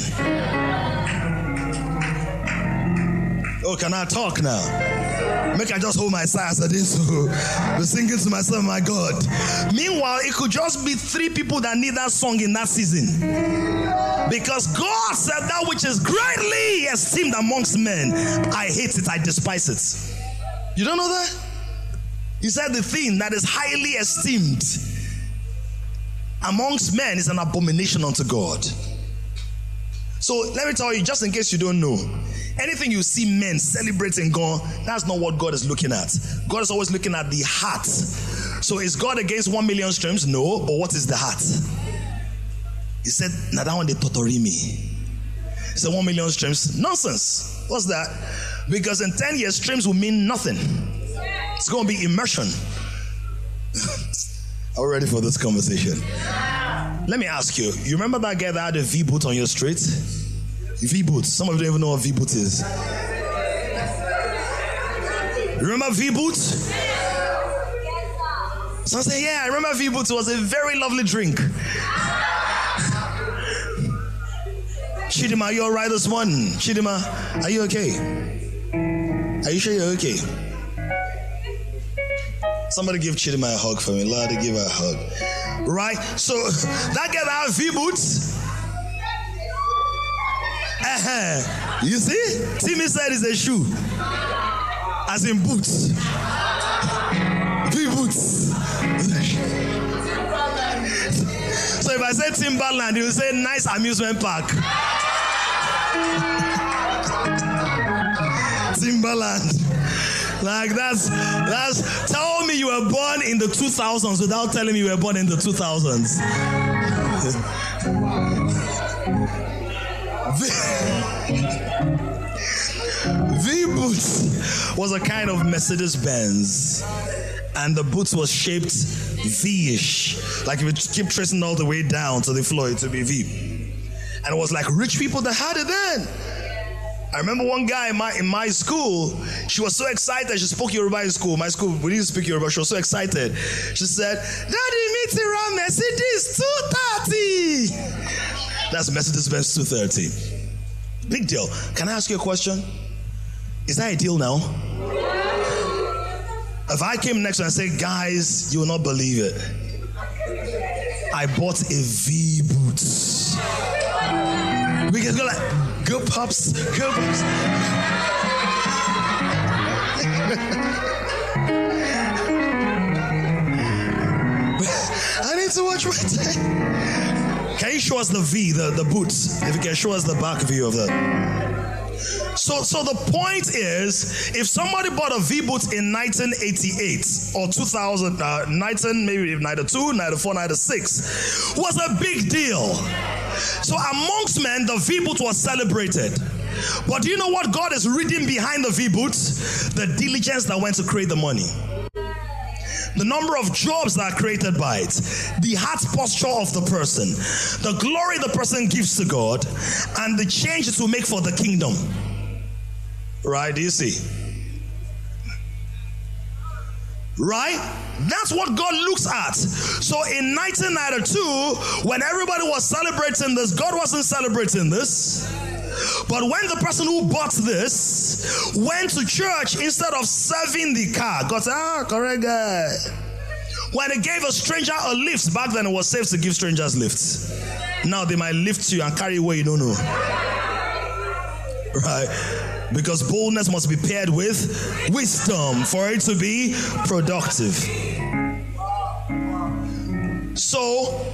Oh, can I talk now? Make I just hold my sides at this. Be singing to myself, my God. Meanwhile, it could just be three people that need that song in that season. Because God said that which is greatly esteemed amongst men, I hate it, I despise it. You don't know that? He said the thing that is highly esteemed amongst men is an abomination unto God. So let me tell you, just in case you don't know, anything you see men celebrating God, that's not what God is looking at. God is always looking at the heart. So is God against one million streams? No, but what is the heart? He said, Now that one they totori me. He said, One million streams. Nonsense. What's that? Because in 10 years, streams will mean nothing. It's going to be immersion. Are we ready for this conversation? Let me ask you. You remember that guy that had a V boot on your street? V boot. Some of you don't even know what V boot is. You Remember V boot? Some say, yeah, I remember V boot. It was a very lovely drink. Chidima, you all right this morning? Chidima, are you okay? Are you sure you're okay? Somebody give Chidima a hug for me. Lord, give her a hug. Right? So that guy that V boots. Uh-huh. You see? Timmy said it's a shoe. As in boots. V boots. so if I say Timberland, you say nice amusement park. Timberland. Like that's that's tell me you were born in the 2000s without telling me you were born in the 2000s. V Boots was a kind of Mercedes Benz, and the boots was shaped V-ish. Like if you keep tracing all the way down to the floor, it would be V. And it was like rich people that had it then. I remember one guy in my in my school. She was so excited. She spoke Yoruba in school. My school, we didn't speak Yoruba. She was so excited. She said, "Daddy, meet the around Mercedes 230." That's Mercedes Benz 230. Big deal. Can I ask you a question? Is that a deal now? If I came next and say, "Guys, you will not believe it," I bought a V boot. We can go like, "Go pups, go pups." I need to watch my time. Can you show us the V, the, the boots? If you can show us the back view of that. So, so the point is, if somebody bought a V boot in 1988 or 2000, uh, 19, maybe 92, 94, 96, was a big deal. So amongst men, the V boot was celebrated. But do you know what God is reading behind the V boot? The diligence that went to create the money the number of jobs that are created by it, the heart posture of the person, the glory the person gives to God, and the change it will make for the kingdom. Right? Do you see? Right? That's what God looks at. So in 1992, when everybody was celebrating this, God wasn't celebrating this. But when the person who bought this went to church instead of serving the car, God said, ah, correct guy. When they gave a stranger a lift, back then it was safe to give strangers lifts. Now they might lift you and carry where you don't know. Right? Because boldness must be paired with wisdom for it to be productive. So,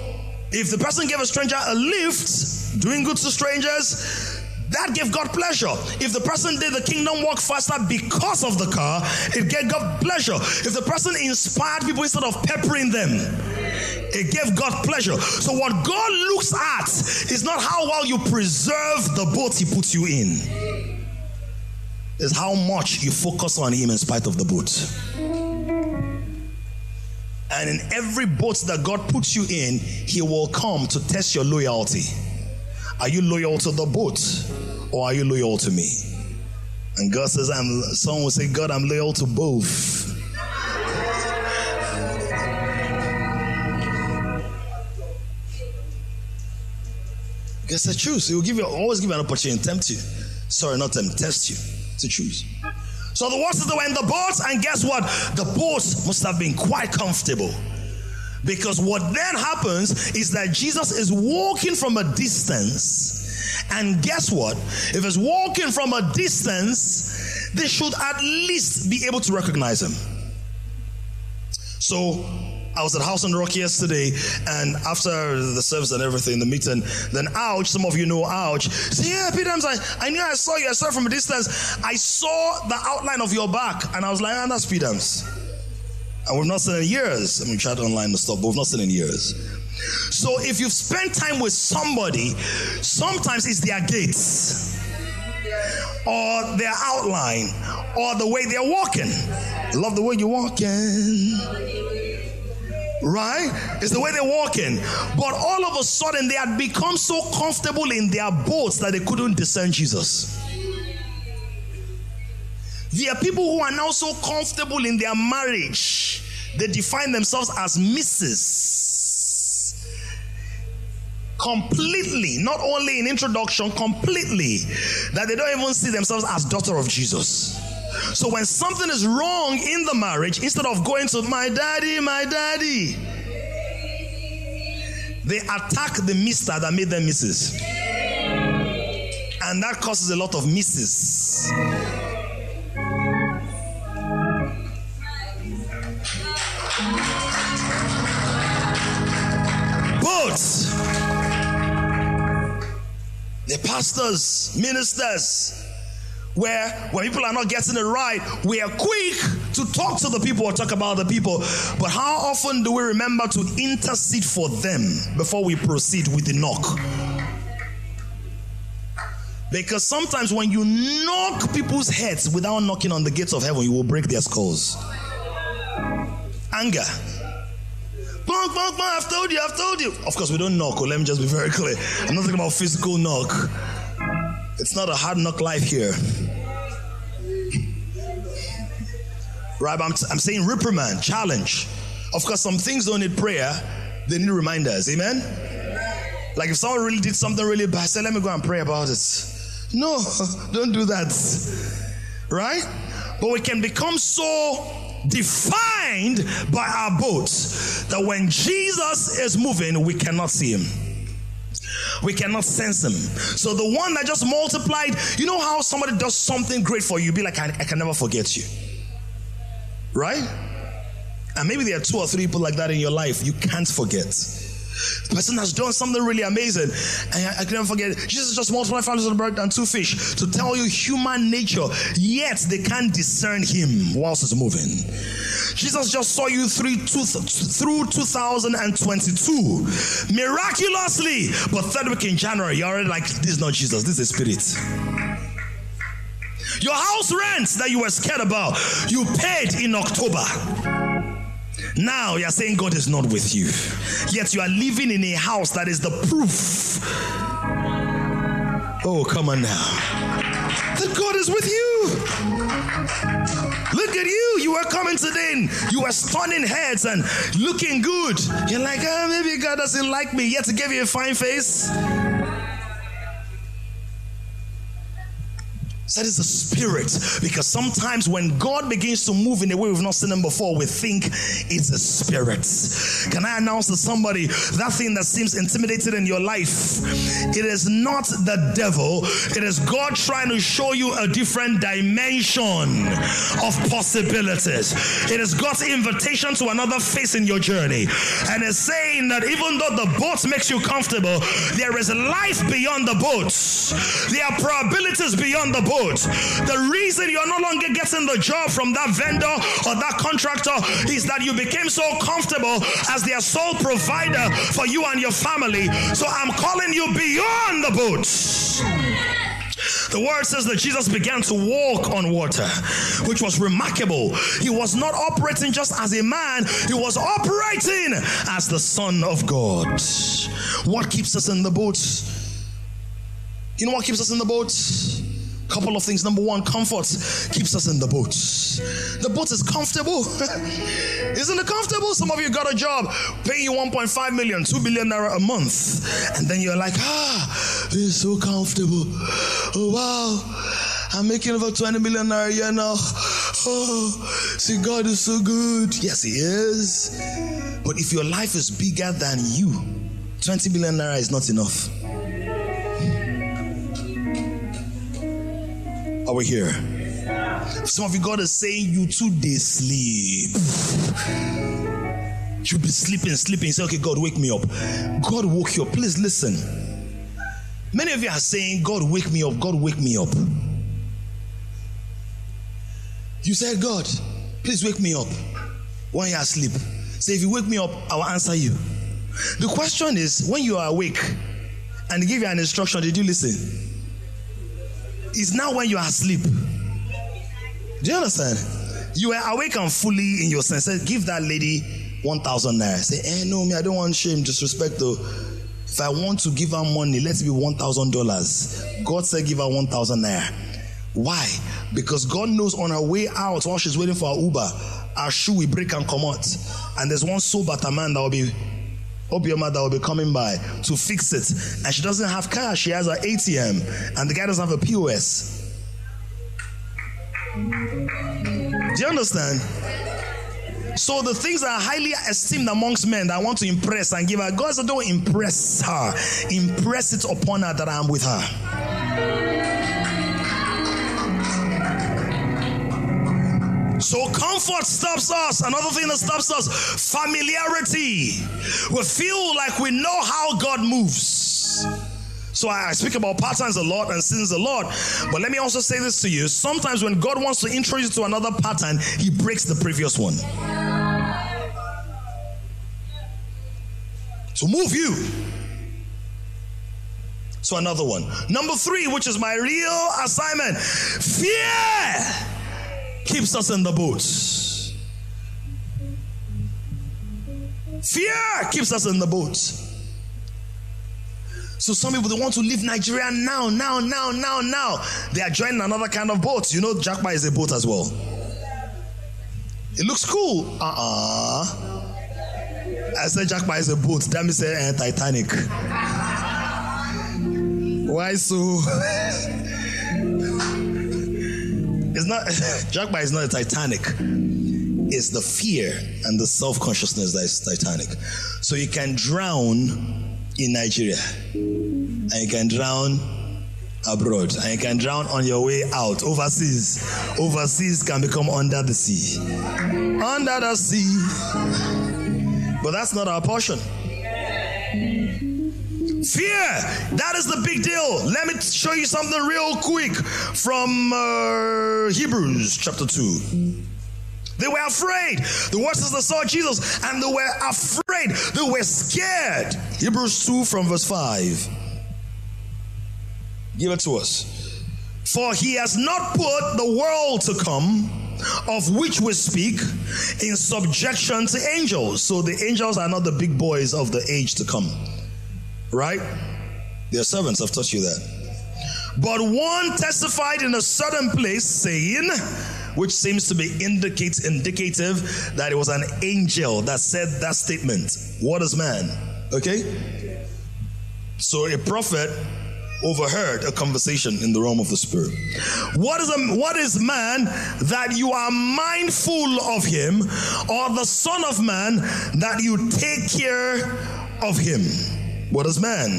if the person gave a stranger a lift, doing good to strangers, that gave God pleasure. If the person did the kingdom work faster because of the car, it gave God pleasure. If the person inspired people instead of peppering them, it gave God pleasure. So, what God looks at is not how well you preserve the boat He puts you in, is how much you focus on Him in spite of the boat. And in every boat that God puts you in, He will come to test your loyalty. Are you loyal to the boat or are you loyal to me? And God says, I'm someone will say, God, I'm loyal to both. Guess I choose. He will give you always give you an opportunity, to tempt you. Sorry, not tempt, test you to choose. So the waters they were in the boat, and guess what? The boat must have been quite comfortable. Because what then happens is that Jesus is walking from a distance. And guess what? If he's walking from a distance, they should at least be able to recognize him. So I was at House on Rock yesterday, and after the service and everything, the meeting, then Ouch, some of you know Ouch. Say, yeah, Peter, I, I knew I saw you. I saw from a distance. I saw the outline of your back, and I was like, ah, that's Peter's. And we've not seen in years. I mean, chat online and stuff, but we've not seen in years. So if you've spent time with somebody, sometimes it's their gaits or their outline or the way they're walking. I love the way you're walking. Right? It's the way they're walking. But all of a sudden, they had become so comfortable in their boats that they couldn't discern Jesus. There are people who are now so comfortable in their marriage, they define themselves as Mrs. Completely, not only in introduction, completely, that they don't even see themselves as daughter of Jesus. So when something is wrong in the marriage, instead of going to my daddy, my daddy, they attack the mister that made them misses. And that causes a lot of misses. The pastors, ministers, where when people are not getting it right, we are quick to talk to the people or talk about the people. But how often do we remember to intercede for them before we proceed with the knock? Because sometimes when you knock people's heads without knocking on the gates of heaven, you will break their skulls. Anger. Bonk, bonk, bonk, I've told you, I've told you. Of course, we don't knock, oh, let me just be very clear. I'm not talking about physical knock. It's not a hard knock life here. Right? I'm, I'm saying reprimand, challenge. Of course, some things don't need prayer, they need reminders. Amen? Like if someone really did something really bad, say, let me go and pray about it. No, don't do that. Right? But we can become so defined by our boats that when Jesus is moving, we cannot see him. We cannot sense him. So the one that just multiplied, you know how somebody does something great for you, be like, I, I can never forget you. Right? And maybe there are two or three people like that in your life you can't forget. The person has done something really amazing. And I, I can never forget. Jesus just multiplied five loaves bread and two fish to tell you human nature, yet they can't discern him whilst he's moving. Jesus just saw you through, two, through 2022 miraculously, but third week in January, you're already like, this is not Jesus, this is a spirit. Your house rent that you were scared about, you paid in October. Now you're saying God is not with you. Yet you are living in a house that is the proof. Oh, come on now. That God is with you. Look at you. You are coming today and you are stunning heads and looking good. You're like, oh, maybe God doesn't like me. Yet to give you a fine face. That is the spirit. Because sometimes when God begins to move in a way we've not seen him before, we think it's a spirit. Can I announce to somebody that thing that seems intimidated in your life? It is not the devil, it is God trying to show you a different dimension of possibilities. It is God's invitation to another phase in your journey. And it's saying that even though the boat makes you comfortable, there is life beyond the boat, there are probabilities beyond the boat The reason you're no longer getting the job from that vendor or that contractor is that you became so comfortable as their sole provider for you and your family. So I'm calling you beyond the boat. The word says that Jesus began to walk on water, which was remarkable. He was not operating just as a man, he was operating as the Son of God. What keeps us in the boat? You know what keeps us in the boat? Couple of things. Number one, comfort keeps us in the boat. The boat is comfortable. Isn't it comfortable? Some of you got a job paying you 1.5 million, 2 billion naira a month. And then you're like, ah, this is so comfortable. Oh, wow. I'm making over 20 million naira a year now. Oh, see, God is so good. Yes, He is. But if your life is bigger than you, 20 billion naira is not enough. Are we here? Some of you, God is saying you too they sleep. You'll be sleeping, sleeping. You say, okay, God, wake me up. God woke you up. Please listen. Many of you are saying, God, wake me up. God, wake me up. You said, God, please wake me up when you're asleep. Say, if you wake me up, I will answer you. The question is, when you are awake and give you an instruction, did you listen? It's now when you are asleep. Do you understand? You are awake and fully in your senses. Give that lady 1,000 naira. Say, eh, no, me, I don't want shame, disrespect though. If I want to give her money, let's be $1,000. God said, give her 1,000 naira. Why? Because God knows on her way out, while she's waiting for her Uber, her shoe will break and come out. And there's one sober man that will be your mother will be coming by to fix it. And she doesn't have cash, she has an ATM, and the guy doesn't have a POS. Do you understand? So the things that are highly esteemed amongst men that I want to impress and give her, God said, don't impress her. Impress it upon her that I am with her. So comfort stops us. Another thing that stops us, familiarity. We feel like we know how God moves. So I speak about patterns a lot and sins a lot. But let me also say this to you. Sometimes when God wants to introduce you to another pattern, he breaks the previous one. To move you. So another one. Number three, which is my real assignment. Fear keeps us in the boat. Fear keeps us in the boat. So some people they want to leave Nigeria now, now, now, now, now. They are joining another kind of boat. You know, Japa is a boat as well. It looks cool. Uh-uh. I said Japa is a boat. That means uh, Titanic. Why so? It's not Japa is not a Titanic. It's the fear and the self-consciousness that is Titanic. So you can drown in Nigeria, and you can drown abroad, and you can drown on your way out overseas. Overseas can become under the sea. Under the sea. But that's not our portion. Fear, that is the big deal. Let me show you something real quick from uh, Hebrews chapter 2. They were afraid. The word says they saw Jesus and they were afraid. They were scared. Hebrews 2 from verse 5. Give it to us. For he has not put the world to come, of which we speak, in subjection to angels. So the angels are not the big boys of the age to come. Right? Their servants have taught you that. But one testified in a certain place, saying, which seems to be indicate, indicative that it was an angel that said that statement. What is man? Okay? So a prophet overheard a conversation in the realm of the spirit. What is a, what is man that you are mindful of him, or the son of man that you take care of him? What is man?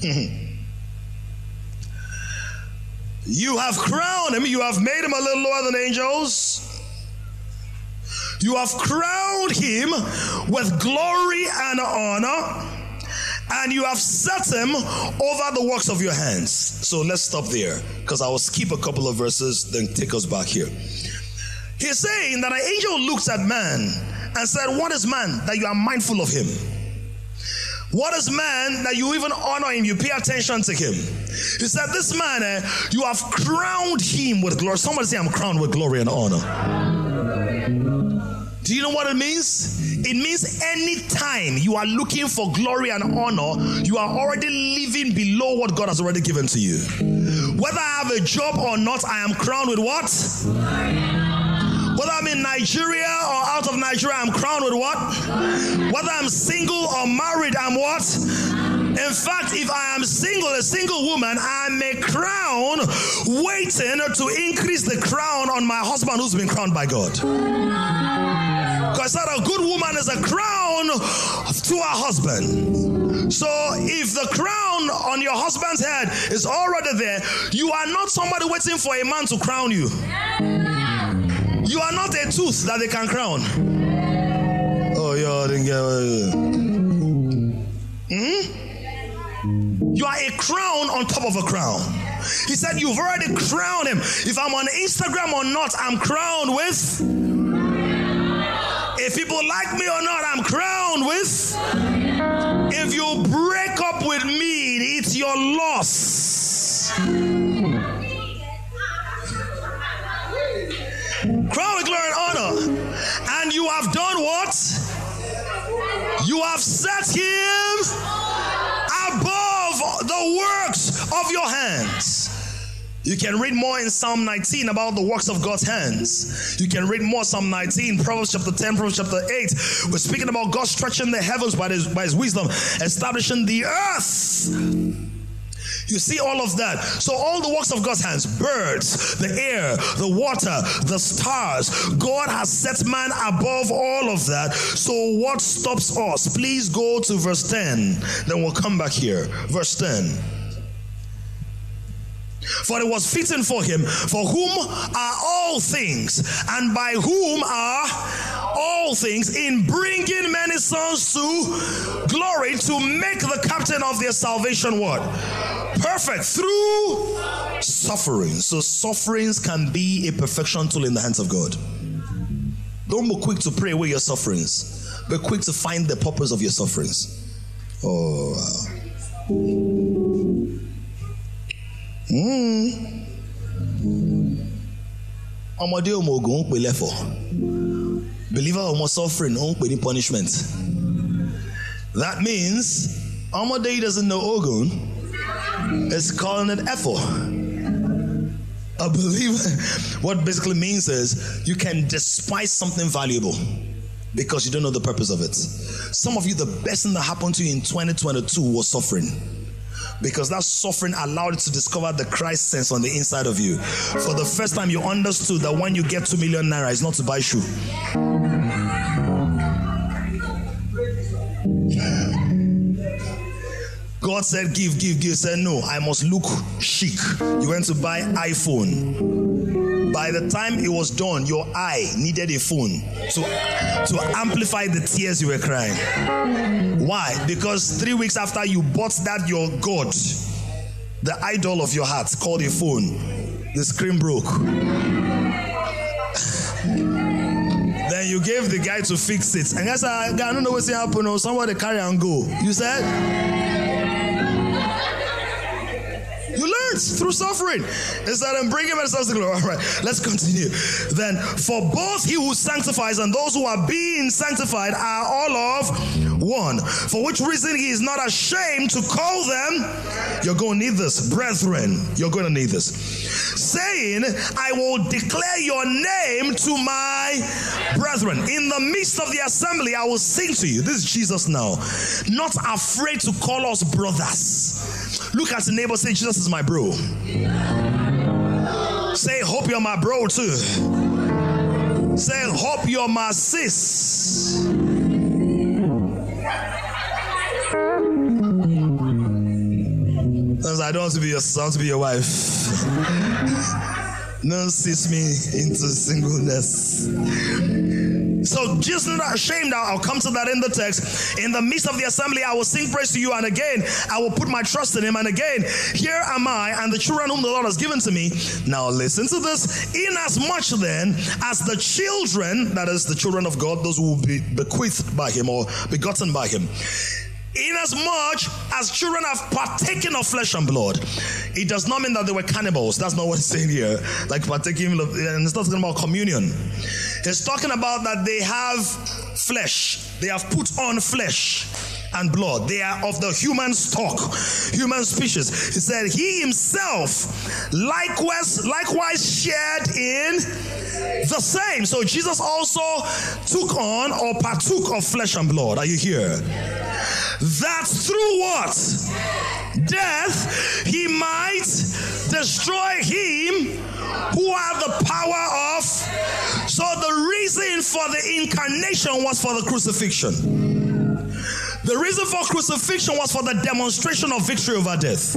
you have crowned him, you have made him a little lower than angels. You have crowned him with glory and honor, and you have set him over the works of your hands. So let's stop there because I will skip a couple of verses, then take us back here. He's saying that an angel looks at man and said, What is man that you are mindful of him? What is man that you even honor him? You pay attention to him. He said, This man, eh, you have crowned him with glory. Somebody say, I'm crowned with glory and honor. Do you know what it means? It means anytime you are looking for glory and honor, you are already living below what God has already given to you. Whether I have a job or not, I am crowned with what? Whether I'm in Nigeria or out of Nigeria, I'm crowned with what? Whether I'm single or married, I'm what? In fact, if I am single, a single woman, I'm a crown waiting to increase the crown on my husband who's been crowned by God. Because that a good woman is a crown to her husband. So if the crown on your husband's head is already there, you are not somebody waiting for a man to crown you. You are not a tooth that they can crown. Oh, yeah, didn't get. Hmm? You are a crown on top of a crown. He said, You've already crowned him. If I'm on Instagram or not, I'm crowned with if people like me or not, I'm crowned with. If you break up with me, it's your loss. Crown with glory and honor. And you have done what? You have set him above the works of your hands. You can read more in Psalm 19 about the works of God's hands. You can read more Psalm 19, Proverbs chapter 10, Proverbs chapter 8. We're speaking about God stretching the heavens by his, by his wisdom, establishing the earth. You see all of that. So, all the works of God's hands birds, the air, the water, the stars God has set man above all of that. So, what stops us? Please go to verse 10. Then we'll come back here. Verse 10. For it was fitting for him, for whom are all things, and by whom are all things, in bringing many sons to glory, to make the captain of their salvation what? Perfect through suffering. So, sufferings can be a perfection tool in the hands of God. Don't be quick to pray away your sufferings, be quick to find the purpose of your sufferings. Oh, wow. Hmm. ọmọdé ọmọ ogun ń pè lẹ́fọ̀ believer ọmọ suffering ń pè ní punishment that means ọmọdé doesn't know ogun is calling it effort. A believer, what basically means is you can despise something valuable because you don't know the purpose of it. Some of you, the best thing that happened to you in 2022 was suffering because that suffering allowed you to discover the Christ sense on the inside of you. For the first time, you understood that when you get two million naira, it's not to buy shoe. God said, Give, give, give. Said, No, I must look chic. You went to buy iPhone. By the time it was done, your eye needed a phone to, to amplify the tears you were crying. Why? Because three weeks after you bought that, your God, the idol of your heart, called a phone, the screen broke. then you gave the guy to fix it. And guys, I don't know what's happening. Or oh. somebody carry and go. You said? Through suffering. Instead of bringing ourselves to glory. All right, let's continue. Then, for both he who sanctifies and those who are being sanctified are all of 1. For which reason he is not ashamed to call them, you're going to need this, brethren. You're going to need this. Saying, I will declare your name to my brethren. In the midst of the assembly, I will sing to you. This is Jesus now. Not afraid to call us brothers. Look at the neighbor, say, Jesus is my bro. Say, hope you're my bro too. Say, hope you're my sis. I don't want to be your son, to be your wife. No, sees me into singleness. So Jesus not ashamed. I'll come to that in the text. In the midst of the assembly, I will sing praise to you, and again I will put my trust in him. And again, here am I, and the children whom the Lord has given to me. Now listen to this. Inasmuch then as the children, that is the children of God, those who will be bequeathed by him or begotten by him Inasmuch as children have partaken of flesh and blood, it does not mean that they were cannibals. That's not what it's saying here. Like partaking, and it's not talking about communion. It's talking about that they have flesh. They have put on flesh and blood. They are of the human stock, human species. He said he himself likewise likewise shared in the same. So Jesus also took on or partook of flesh and blood. Are you here? That through what? Death, he might destroy him who had the power of. So the reason for the incarnation was for the crucifixion. The reason for crucifixion was for the demonstration of victory over death.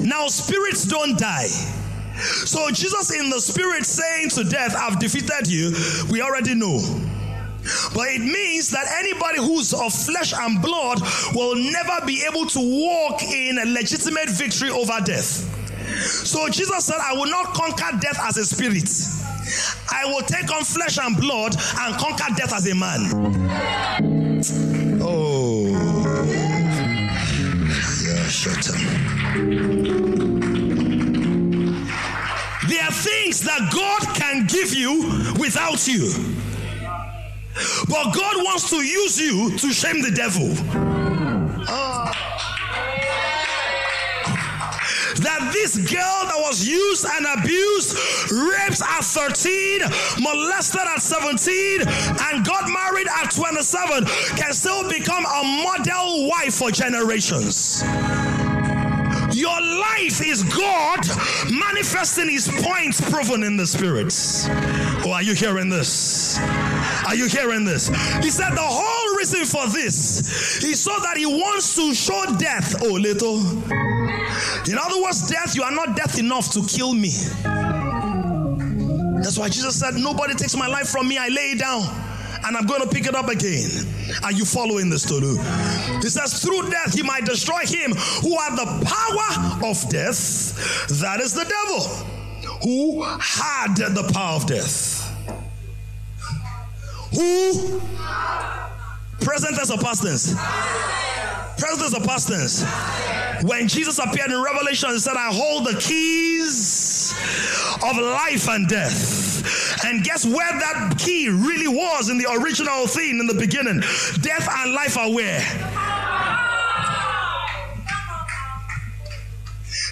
Now, spirits don't die. So, Jesus in the spirit saying to death, I've defeated you, we already know. But it means that anybody who's of flesh and blood will never be able to walk in a legitimate victory over death. So Jesus said, I will not conquer death as a spirit. I will take on flesh and blood and conquer death as a man. Oh. Yeah, shut up. There are things that God can give you without you. But God wants to use you to shame the devil. That this girl that was used and abused, raped at 13, molested at 17, and got married at 27 can still become a model wife for generations. Your life is God manifesting his points proven in the spirit. Oh, are you hearing this? Are you hearing this? He said the whole reason for this is so that he wants to show death, oh little. In other words, death, you are not death enough to kill me. That's why Jesus said, Nobody takes my life from me, I lay it down and I'm going to pick it up again. Are you following this, Tolu? He says, through death, he might destroy him who had the power of death. That is the devil who had the power of death. Who? Present as a past tense. Present. When Jesus appeared in Revelation, he said, I hold the keys of life and death. And guess where that key really was in the original thing in the beginning? Death and life are where?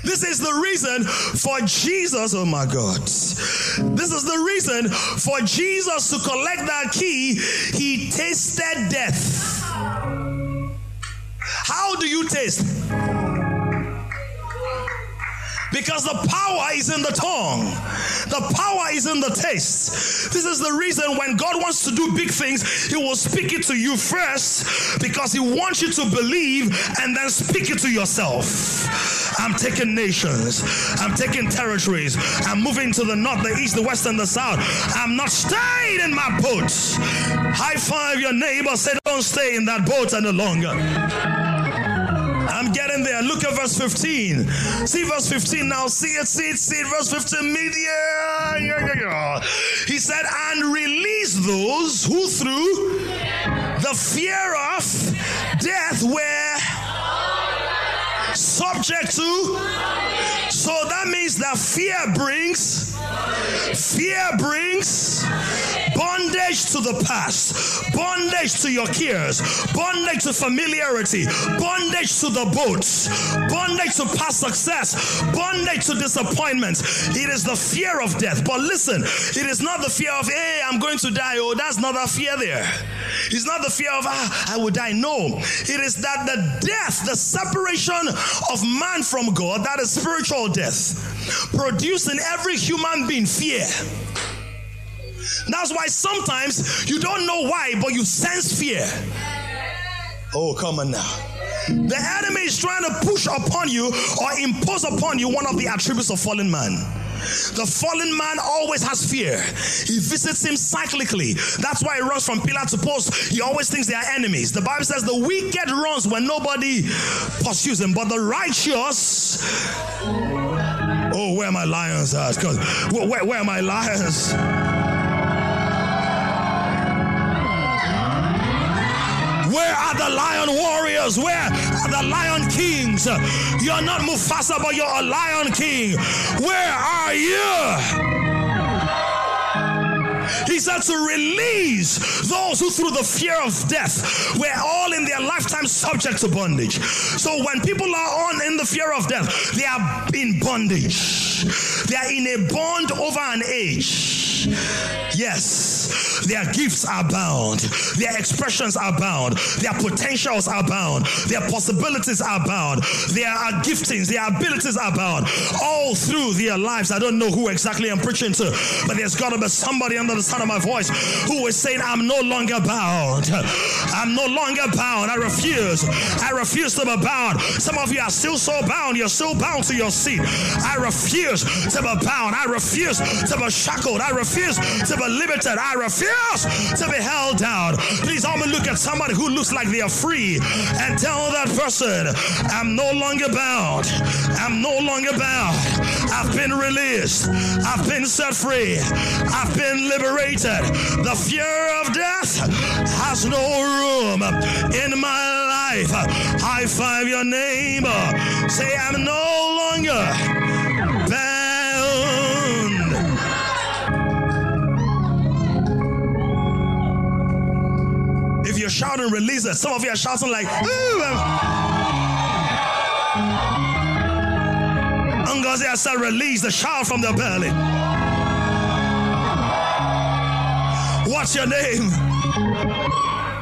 This is the reason for Jesus, oh my God. This is the reason for Jesus to collect that key. He tasted death. How do you taste? Because the power is in the tongue, the power is in the taste. This is the reason when God wants to do big things, He will speak it to you first because He wants you to believe and then speak it to yourself. I'm taking nations, I'm taking territories, I'm moving to the north, the east, the west, and the south. I'm not staying in my boat. High five your neighbor, say, Don't stay in that boat any longer. I'm getting there. Look at verse 15. See verse 15 now. See it, see it, see it. Verse 15. Media. He said, and release those who through the fear of death were subject to. So that means that fear brings, fear brings bondage to the past, bondage to your cares, bondage to familiarity, bondage to the boats, bondage to past success, bondage to disappointment. It is the fear of death. But listen, it is not the fear of, hey, I'm going to die. Oh, that's not a fear there. It's not the fear of, ah, I will die. No, it is that the death, the separation of man from God, that is spiritual death, produced in every human being fear. That's why sometimes you don't know why, but you sense fear. Oh, come on now. The enemy is trying to push upon you or impose upon you one of the attributes of fallen man. The fallen man always has fear. He visits him cyclically. That's why he runs from pillar to post. He always thinks they are enemies. The Bible says the wicked runs when nobody pursues him, but the righteous. Oh, where my lions at? Where, where, where are my lions? Where are the lion warriors? Where are the lion kings? You're not Mufasa, but you're a lion king. Where are you? He said to release those who, through the fear of death, were all in their lifetime subject to bondage. So when people are on in the fear of death, they are in bondage. They are in a bond over an age. Yes. Their gifts are bound. Their expressions are bound. Their potentials are bound. Their possibilities are bound. Their giftings, their abilities are bound. All through their lives. I don't know who exactly I'm preaching to, but there's got to be somebody under the sound of my voice who is saying, I'm no longer bound. I'm no longer bound. I refuse. I refuse to be bound. Some of you are still so bound. You're still bound to your seat. I refuse to be bound. I refuse to be shackled. I refuse to be limited. I refuse to be held down. Please me look at somebody who looks like they are free and tell that person, I'm no longer bound. I'm no longer bound. I've been released. I've been set free. I've been liberated. The fear of death has no room in my life. High five your neighbor. Say, I'm no longer you're shouting, release it. Some of you are shouting like, ooh. Ngozi I said, release the shout from the belly. What's your name?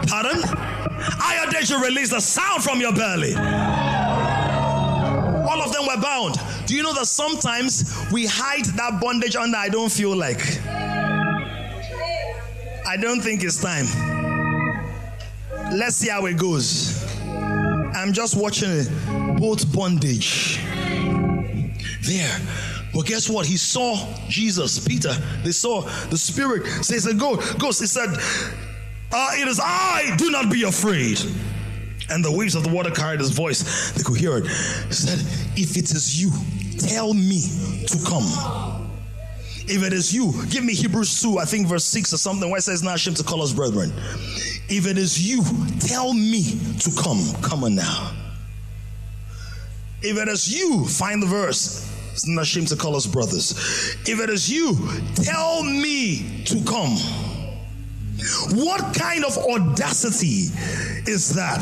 Pardon? I did you release the sound from your belly. All of them were bound. Do you know that sometimes we hide that bondage under I don't feel like? I don't think it's time. Let's see how it goes. I'm just watching it. Both bondage. There. But guess what? He saw Jesus, Peter. They saw the Spirit. Says, "Go, go." He said, uh, "It is I. Do not be afraid." And the waves of the water carried his voice. They could hear it. He said, "If it is you, tell me to come." If it is you, give me Hebrews 2, I think verse 6 or something, where it says, Not shame to call us brethren. If it is you, tell me to come. Come on now. If it is you, find the verse. It's not shame to call us brothers. If it is you, tell me to come. What kind of audacity is that?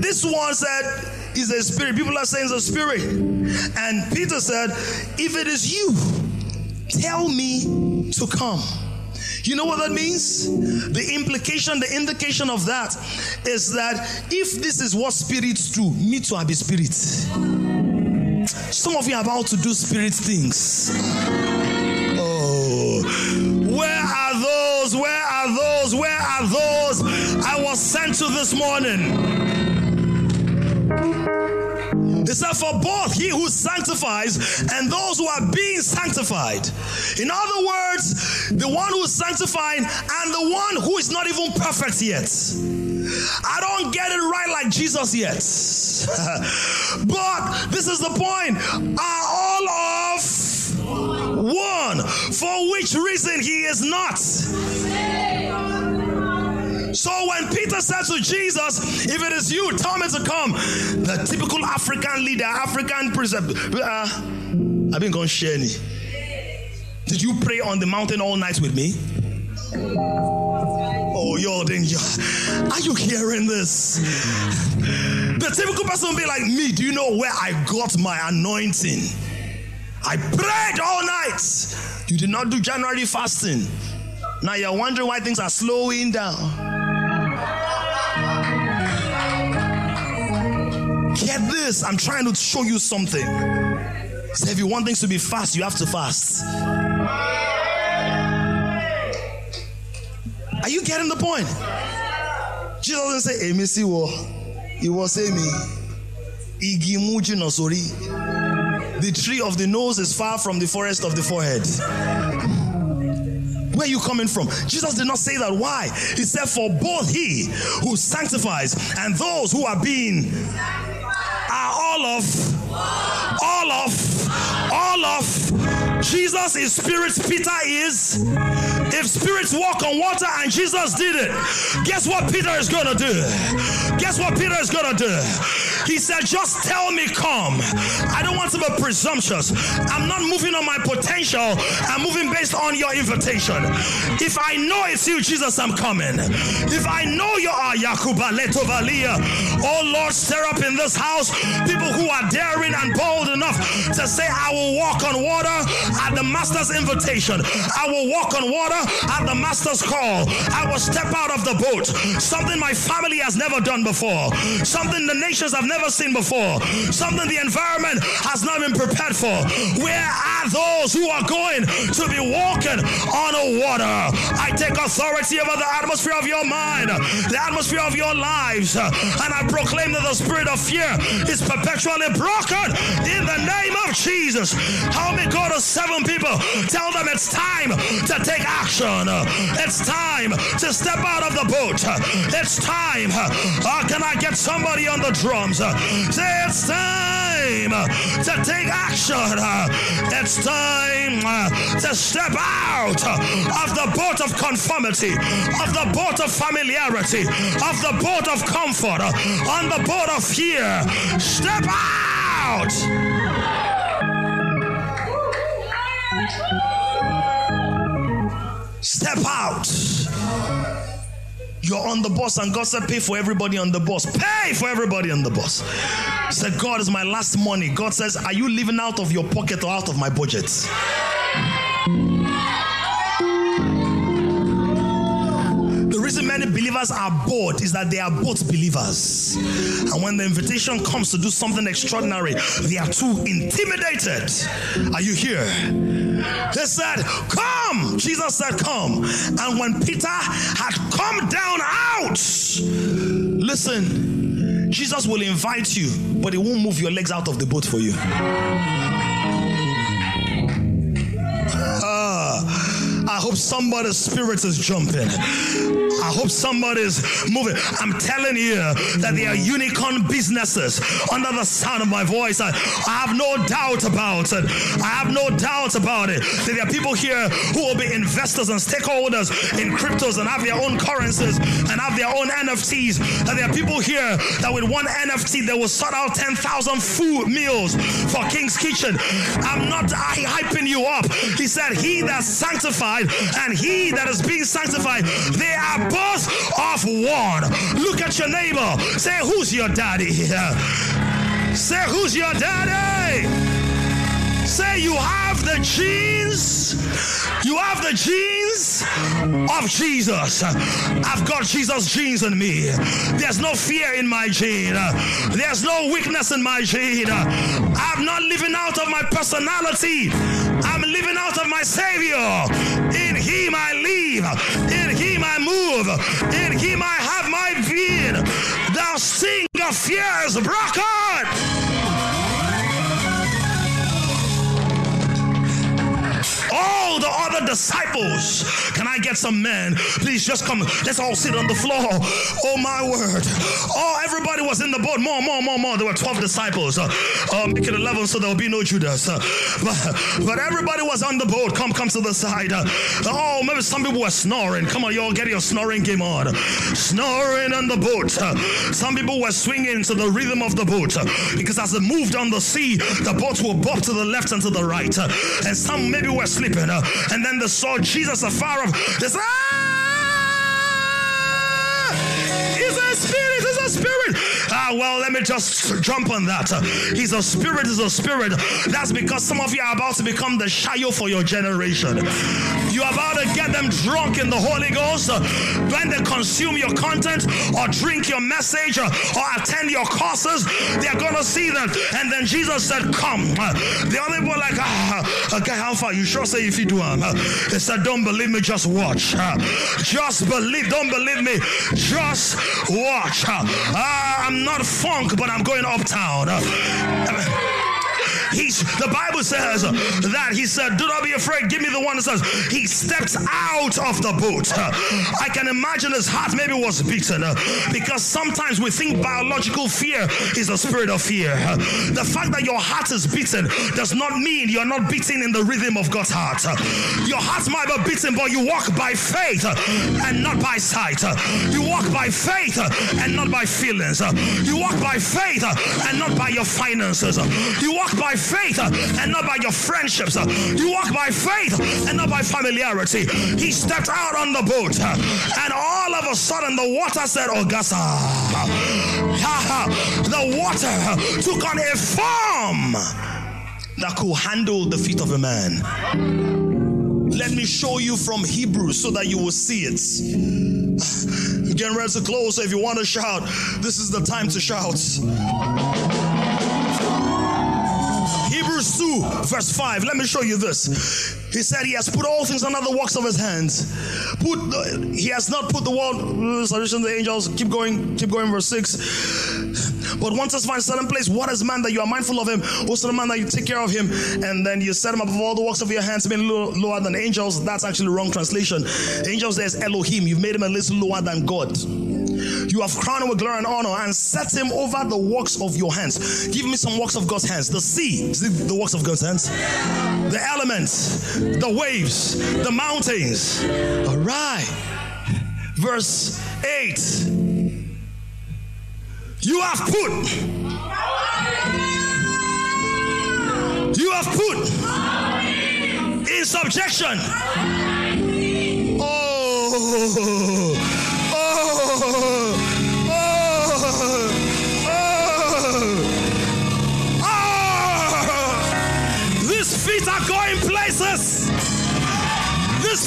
This one said, Is a spirit. People are saying it's a spirit. And Peter said, If it is you, tell me to come. You know what that means? The implication, the indication of that is that if this is what spirits do, me too, I be spirit. Some of you are about to do spirit things. Oh, where are those? Where are those? Where are those I was sent to this morning? He said, For both he who sanctifies and those who are being sanctified. In other words, the one who is sanctified and the one who is not even perfect yet. I don't get it right like Jesus yet. but this is the point. Are all of one, for which reason he is not. So when Peter said to Jesus, If it is you, tell me to come, the typical African leader, African precept, uh, I've been going share. Did you pray on the mountain all night with me? Oh, y'all didn't. Are you hearing this? The typical person will be like me. Do you know where I got my anointing? I prayed all night. You did not do January fasting. Now you're wondering why things are slowing down. Get this. I'm trying to show you something. So if you want things to be fast, you have to fast. Are you getting the point? Jesus doesn't say, Amy, what? He was saying me. The tree of the nose is far from the forest of the forehead. Where are you coming from? Jesus did not say that. Why? He said, For both he who sanctifies and those who are being all of, all of, all of. Jesus is spirit, Peter is. If spirits walk on water and Jesus did it, guess what Peter is going to do? Guess what Peter is going to do? He said, Just tell me, come. I don't want to be presumptuous. I'm not moving on my potential, I'm moving based on your invitation. If I know it's you, Jesus, I'm coming. If I know you are Yakuba Letovalia, oh Lord, stir up in this house people who are daring and bold enough to say, I will walk on water at the Master's invitation. I will walk on water at the Master's call. I will step out of the boat. Something my family has never done before. Something the nations have never seen before. Something the environment has not been prepared for. Where are those who are going to be walking on a water? I take authority over the atmosphere of your mind, the atmosphere of your lives, and I proclaim that the spirit of fear is perpetually broken in the name of Jesus. Help me go to seven people. Tell them it's time to take action. It's time to step out of the boat. It's time. Uh, can I get somebody on the drums? Say it's time to take action. It's time to step out of the boat of conformity, of the boat of familiarity, of the boat of comfort, on the boat of fear. Step out. Step out. You're on the bus, and God said, Pay for everybody on the bus. Pay for everybody on the bus. Said, God is my last money. God says, Are you living out of your pocket or out of my budget? Reason many believers are bored is that they are both believers. And when the invitation comes to do something extraordinary, they are too intimidated. Are you here? They said, Come. Jesus said, Come. And when Peter had come down out, listen, Jesus will invite you, but he won't move your legs out of the boat for you. Ah. I hope somebody's spirit is jumping. I hope somebody's moving. I'm telling you that there are unicorn businesses under the sound of my voice. I, I have no doubt about it. I have no doubt about it. That there are people here who will be investors and stakeholders in cryptos and have their own currencies and have their own NFTs. And there are people here that with one NFT they will sort out 10,000 food meals for King's Kitchen. I'm not hyping you up. He said, He that sanctifies and he that is being sanctified, they are both of one. Look at your neighbor. Say, Who's your daddy? Say, Who's your daddy? Say, You have the genes. You have the genes of Jesus. I've got Jesus' genes in me. There's no fear in my gene. There's no weakness in my gene. I'm not living out of my personality. I'm living out of my Savior. In Him I live. In Him I move. In Him I have my being. The sting of fear is broken. All the other disciples. Can I get some men? Please just come. Let's all sit on the floor. Oh my word. Oh, everybody was in the boat. More, more, more, more. There were 12 disciples. Uh, uh, make it 11 so there will be no Judas. Uh, but, but everybody was on the boat. Come, come to the side. Uh, oh, maybe some people were snoring. Come on, y'all get your snoring game on. Snoring on the boat. Uh, some people were swinging to the rhythm of the boat uh, because as it moved on the sea, the boats will bob to the left and to the right. and some maybe were sleeping. And then they saw Jesus afar off. Ah! A spirit, he's a spirit. Ah, well, let me just jump on that. He's a spirit, he's a spirit. That's because some of you are about to become the Shayo for your generation. You're about to get them drunk in the Holy Ghost when they consume your content or drink your message or attend your courses. They're going to see that. And then Jesus said, Come. The other people like, ah, okay, how far? You sure say if you do? Um, he said, Don't believe me, just watch. Just believe, don't believe me, just watch. Uh, I'm not funk, but I'm going uptown. He's the Bible says that he said, Do not be afraid. Give me the one that says he steps out of the boat. I can imagine his heart maybe was beaten because sometimes we think biological fear is a spirit of fear. The fact that your heart is beaten does not mean you're not beating in the rhythm of God's heart. Your heart might be beaten, but you walk by faith and not by sight. You walk by faith and not by feelings. You walk by faith and not by your finances. You walk by faith and not by your friendships. You walk by faith and not by familiarity. He stepped out on the boat, and all of a sudden the water said, Ogasa. The water took on a form that could handle the feet of a man. Let me show you from Hebrew so that you will see it. Getting ready to close, so if you want to shout, this is the time to shout. 2, verse 5. Let me show you this. He said he has put all things under the works of his hands. Put the, he has not put the world uh, solution the angels. Keep going, keep going, verse 6. But once us find a certain place, what is man that you are mindful of him? Also the man that you take care of him, and then you set him above all the works of your hands, being lower than angels. That's actually wrong translation. Angels there's Elohim. You've made him a little lower than God. You have crowned him with glory and honor and set him over the works of your hands. Give me some works of God's hands. The sea, the works of God's hands? The elements, the waves, the mountains. All right. Verse 8. You have put. You have put in subjection. Oh. Oh.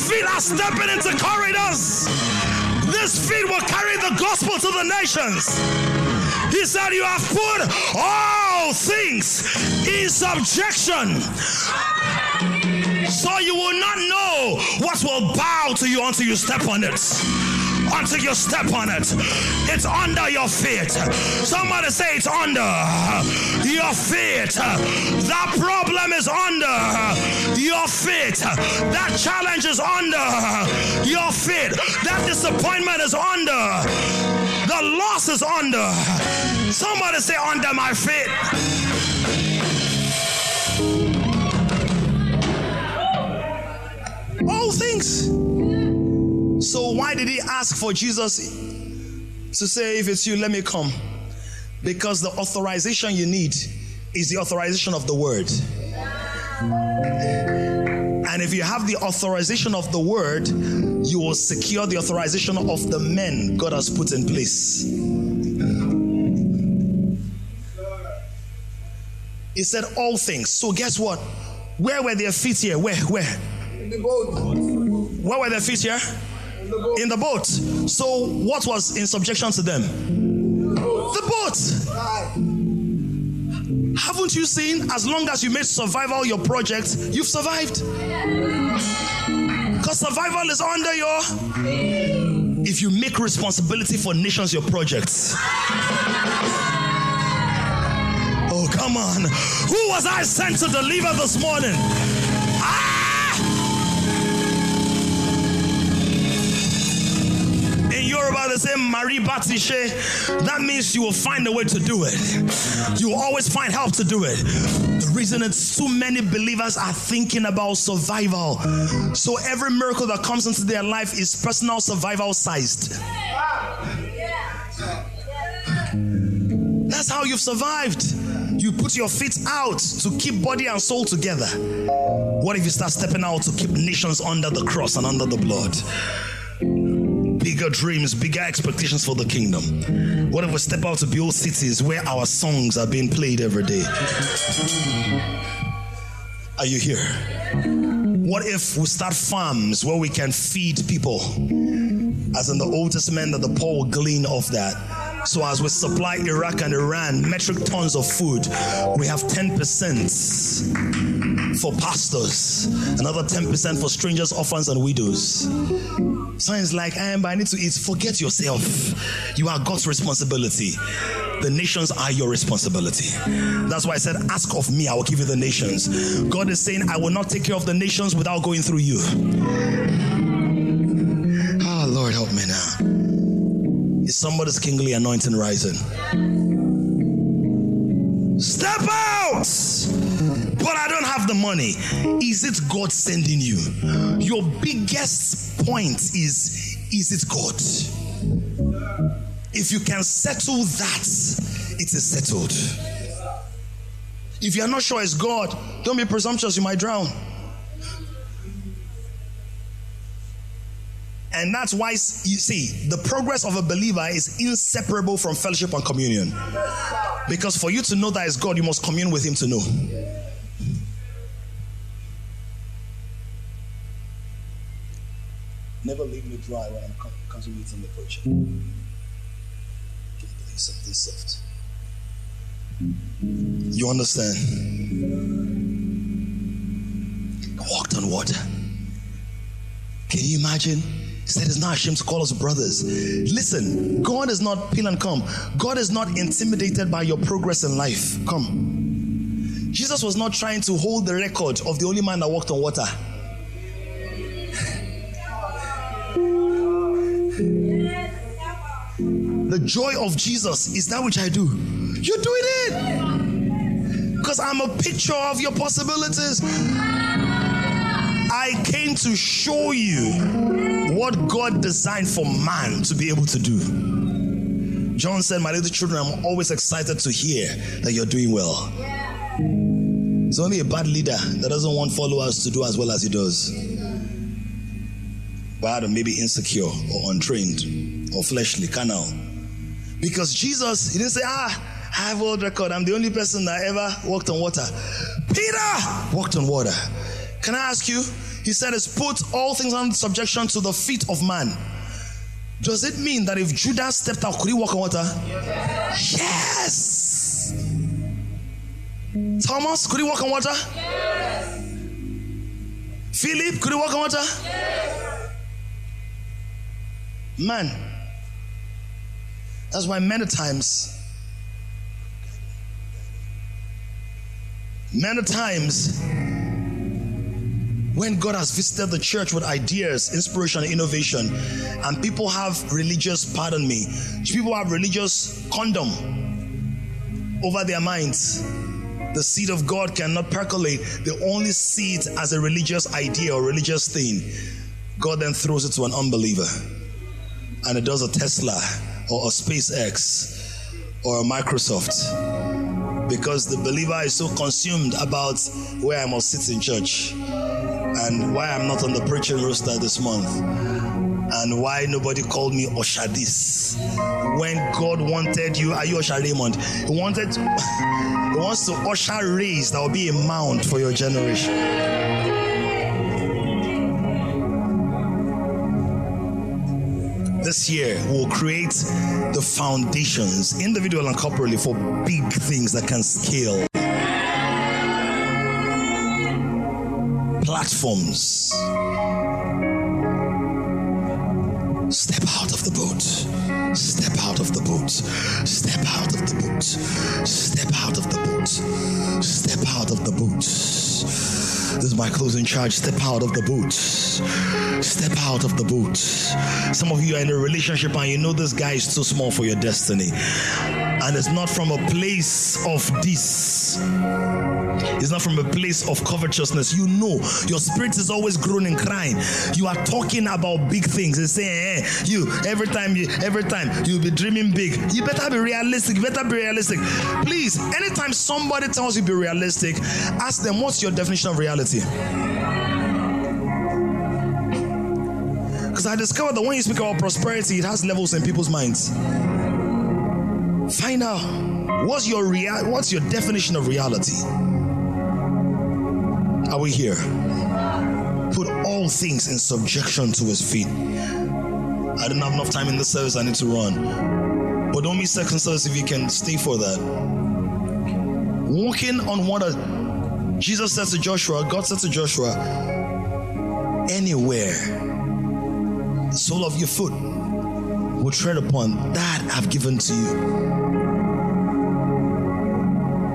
Feet are stepping into corridors. These feet will carry the gospel to the nations. He said, You have put all things in subjection. So you will not know what will bow to you until you step on it until you step on it. It's under your feet. Somebody say it's under your feet. That problem is under your feet. That challenge is under your feet. That disappointment is under. The loss is under. Somebody say under my feet. All things. So, why did he ask for Jesus to say, If it's you, let me come? Because the authorization you need is the authorization of the word. And if you have the authorization of the word, you will secure the authorization of the men God has put in place. He said all things. So guess what? Where were their feet here? Where? Where? In the boat. Where were their feet here? In the boat. So, what was in subjection to them? The boat. Haven't you seen? As long as you made survival your project, you've survived. Because survival is under your. If you make responsibility for nations your projects. Oh, come on. Who was I sent to deliver this morning? Yoruba, they say Marie Batishe. That means you will find a way to do it. You will always find help to do it. The reason it's so many believers are thinking about survival. So every miracle that comes into their life is personal survival sized. That's how you've survived. You put your feet out to keep body and soul together. What if you start stepping out to keep nations under the cross and under the blood? Bigger dreams, bigger expectations for the kingdom? What if we step out to build cities where our songs are being played every day? Are you here? What if we start farms where we can feed people? As in the Old Testament, that the poor will glean off that. So as we supply Iraq and Iran metric tons of food, we have 10% for pastors, another 10% for strangers, orphans, and widows. Science like, I am, I need to eat. Forget yourself. You are God's responsibility. The nations are your responsibility. That's why I said, Ask of me, I will give you the nations. God is saying, I will not take care of the nations without going through you. Ah, oh, Lord, help me now. Is somebody's kingly anointing rising? Step out! But I don't have the money. Is it God sending you? Your biggest point is is it God? If you can settle that, it is settled. If you are not sure it's God, don't be presumptuous, you might drown. And that's why you see the progress of a believer is inseparable from fellowship and communion. Because for you to know that is God, you must commune with Him to know. Never leave me dry when I'm contemplating the preaching. Give me something soft. You understand? Walked on water. Can you imagine? He said it's not ashamed to call us brothers. Listen, God is not peel and come. God is not intimidated by your progress in life. Come. Jesus was not trying to hold the record of the only man that walked on water. The joy of Jesus is that which I do. You're doing it because I'm a picture of your possibilities. I came to show you what God designed for man to be able to do. John said, My little children, I'm always excited to hear that you're doing well. It's only a bad leader that doesn't want followers to do as well as he does. Bad or maybe insecure or untrained or fleshly, carnal. Because Jesus, he didn't say, Ah, I have world record. I'm the only person that ever walked on water. Peter walked on water. Can I ask you? He said, "It's put all things under subjection to the feet of man." Does it mean that if Judas stepped out, could he walk on water? Yes. Thomas, could he walk on water? Yes. Philip, could he walk on water? Yes. Man. That's why many times, many times, when God has visited the church with ideas, inspiration, innovation, and people have religious, pardon me, people have religious condom over their minds. The seed of God cannot percolate. They only see it as a religious idea or religious thing. God then throws it to an unbeliever. And it does a Tesla or a SpaceX or a Microsoft. Because the believer is so consumed about where I must sit in church and why I'm not on the preaching roster this month and why nobody called me Oshadis. When God wanted you, are you Osha Raymond? He wanted, He wants to usher raise that will be a mount for your generation. This year, we'll create the foundations, individual and corporately, for big things that can scale. Step out of the boat. Step out of the boat. Step out of the boat. Step out of the boat. Step out of the boat. This is my closing charge. Step out of the boat. Step out of the boat. Some of you are in a relationship and you know this guy is too small for your destiny. And it's not from a place of this. It's not from a place of covetousness. You know, your spirit is always groaning, crying. You are talking about big things and saying, eh, you every time you every time you'll be dreaming big. You better be realistic. You better be realistic. Please, anytime somebody tells you be realistic, ask them what's your definition of reality. Because I discovered that when you speak about prosperity, it has levels in people's minds. Find out what's your real what's your definition of reality? Are we here? Put all things in subjection to his feet. I don't have enough time in the service, I need to run. But don't be second service if you can stay for that. Walking on water. Jesus said to Joshua, God said to Joshua, anywhere the sole of your foot will tread upon, that I've given to you.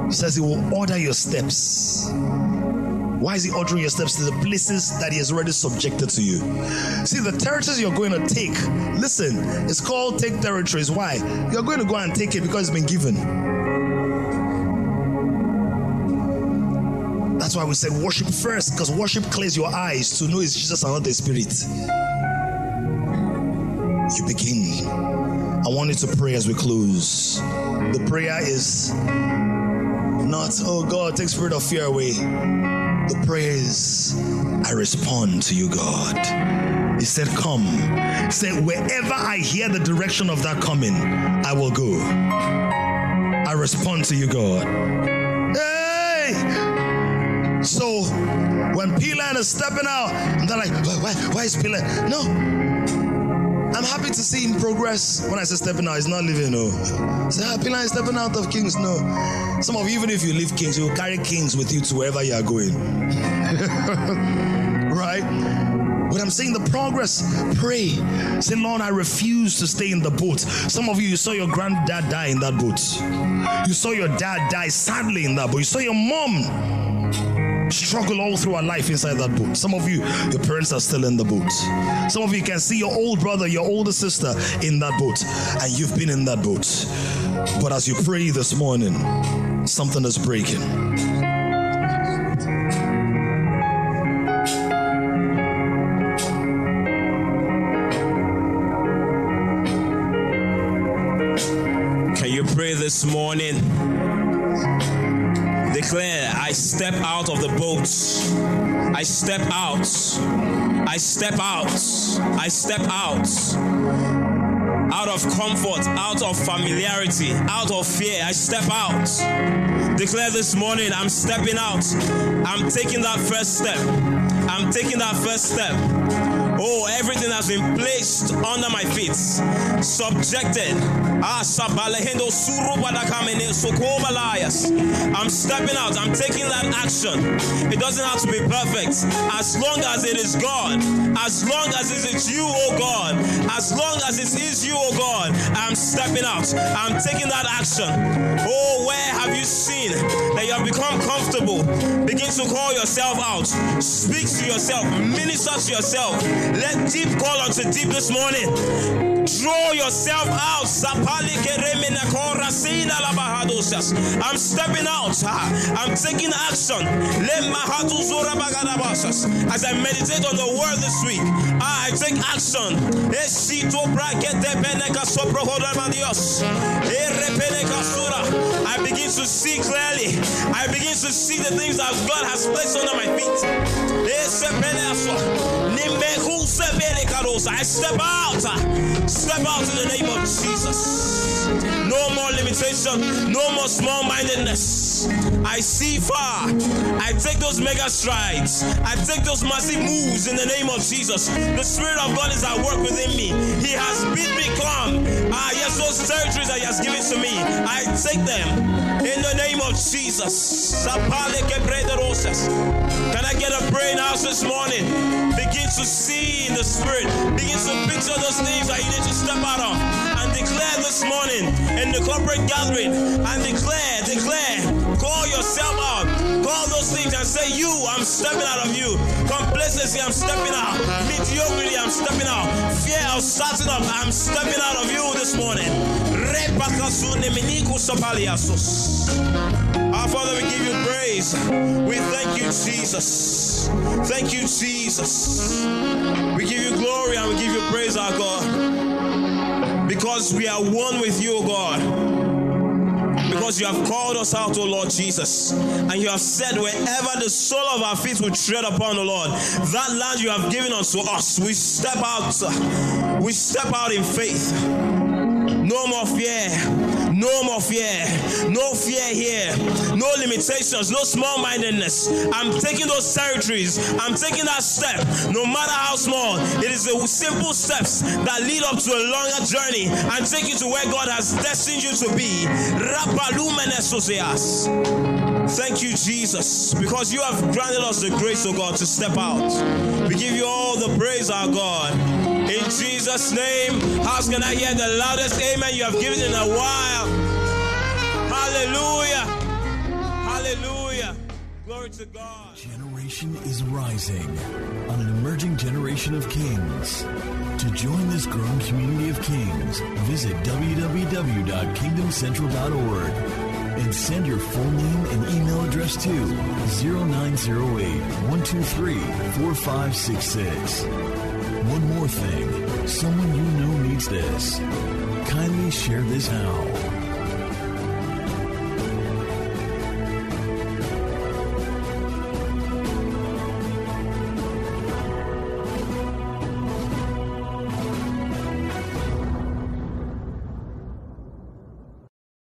He says he will order your steps. Why is he ordering your steps to the places that he has already subjected to you? See, the territories you're going to take, listen, it's called take territories. Why? You're going to go and take it because it's been given. That's why we say worship first, because worship clears your eyes to know it's Jesus and not the Spirit. You begin. I want you to pray as we close. The prayer is not, oh God, take spirit of fear away. The prayer is, I respond to you, God. He said, Come. He said, Wherever I hear the direction of that coming, I will go. I respond to you, God. Hey! When P-Line is stepping out, and they're like, why, why, why is P-Line? No. I'm happy to see him progress. When I say stepping out, he's not leaving, no. Say, ah, P-Line is stepping out of Kings, no. Some of you, even if you leave Kings, you will carry Kings with you to wherever you are going. right? When I'm saying the progress, pray. Say, Lord, I refuse to stay in the boat. Some of you, you saw your granddad die in that boat. You saw your dad die sadly in that boat. You saw your mom struggle all through our life inside that boat. Some of you, your parents are still in the boat. Some of you can see your old brother, your older sister in that boat, and you've been in that boat. But as you pray this morning, something is breaking. Can you pray this morning? Step out. I step out. I step out. Out of comfort, out of familiarity, out of fear, I step out. Declare this morning, I'm stepping out. I'm taking that first step. I'm taking that first step. Oh, everything has been placed under my feet, subjected. Ah. I'm stepping out. I'm taking that action. It doesn't have to be perfect. As long as it is God, as long as it is you, oh God, as long as it is you, oh God, I'm stepping out. I'm taking that action. Oh, where have you seen that you have become comfortable? Begin to call yourself out. Speak to yourself. Minister to yourself. Let deep call unto deep this morning. Draw yourself out. I'm stepping out. I'm taking action. As I meditate on the word this week, I take action. I begin to see clearly. I begin to see the things that God has placed under my feet. Eh, Sebelekarosa. I step out. Step out in the name of Jesus. No more limitation. No more small mindedness. I see far. I take those mega strides. I take those massive moves in the name of Jesus. The Spirit of God is at work within me. He has bid me come. Ah, yes, those territories that He has given to me. I take them in the name of Jesus. Can I get a brain house this morning? Begin to see in the Spirit. Begin to picture those things that you need to step out of and declare this morning in the corporate gathering and declare, declare, call yourself out, call those things and say, You, I'm stepping out of you. Complacency, I'm stepping out. Mediocrity, I'm stepping out. Fear of starting up, I'm stepping out of you this morning. Our Father, we give you praise. We thank you, Jesus. Thank you, Jesus. We give you glory and we give you praise, our God. Because we are one with you, God. Because you have called us out, O Lord Jesus. And you have said, wherever the sole of our feet will tread upon, O Lord, that land you have given unto us, we step out. We step out in faith. No more fear. No more fear. No fear here. No limitations. No small mindedness. I'm taking those territories. I'm taking that step. No matter how small, it is the simple steps that lead up to a longer journey and take you to where God has destined you to be. Thank you, Jesus, because you have granted us the grace, of God, to step out. We give you all the praise, our God. In Jesus' name, how's gonna hear the loudest amen you have given in a while? Hallelujah. Hallelujah. Glory to God. Generation is rising on an emerging generation of kings. To join this growing community of kings, visit www.kingdomcentral.org and send your full name and email address to 0908 123 4566. One more thing someone you know needs this. Kindly share this now.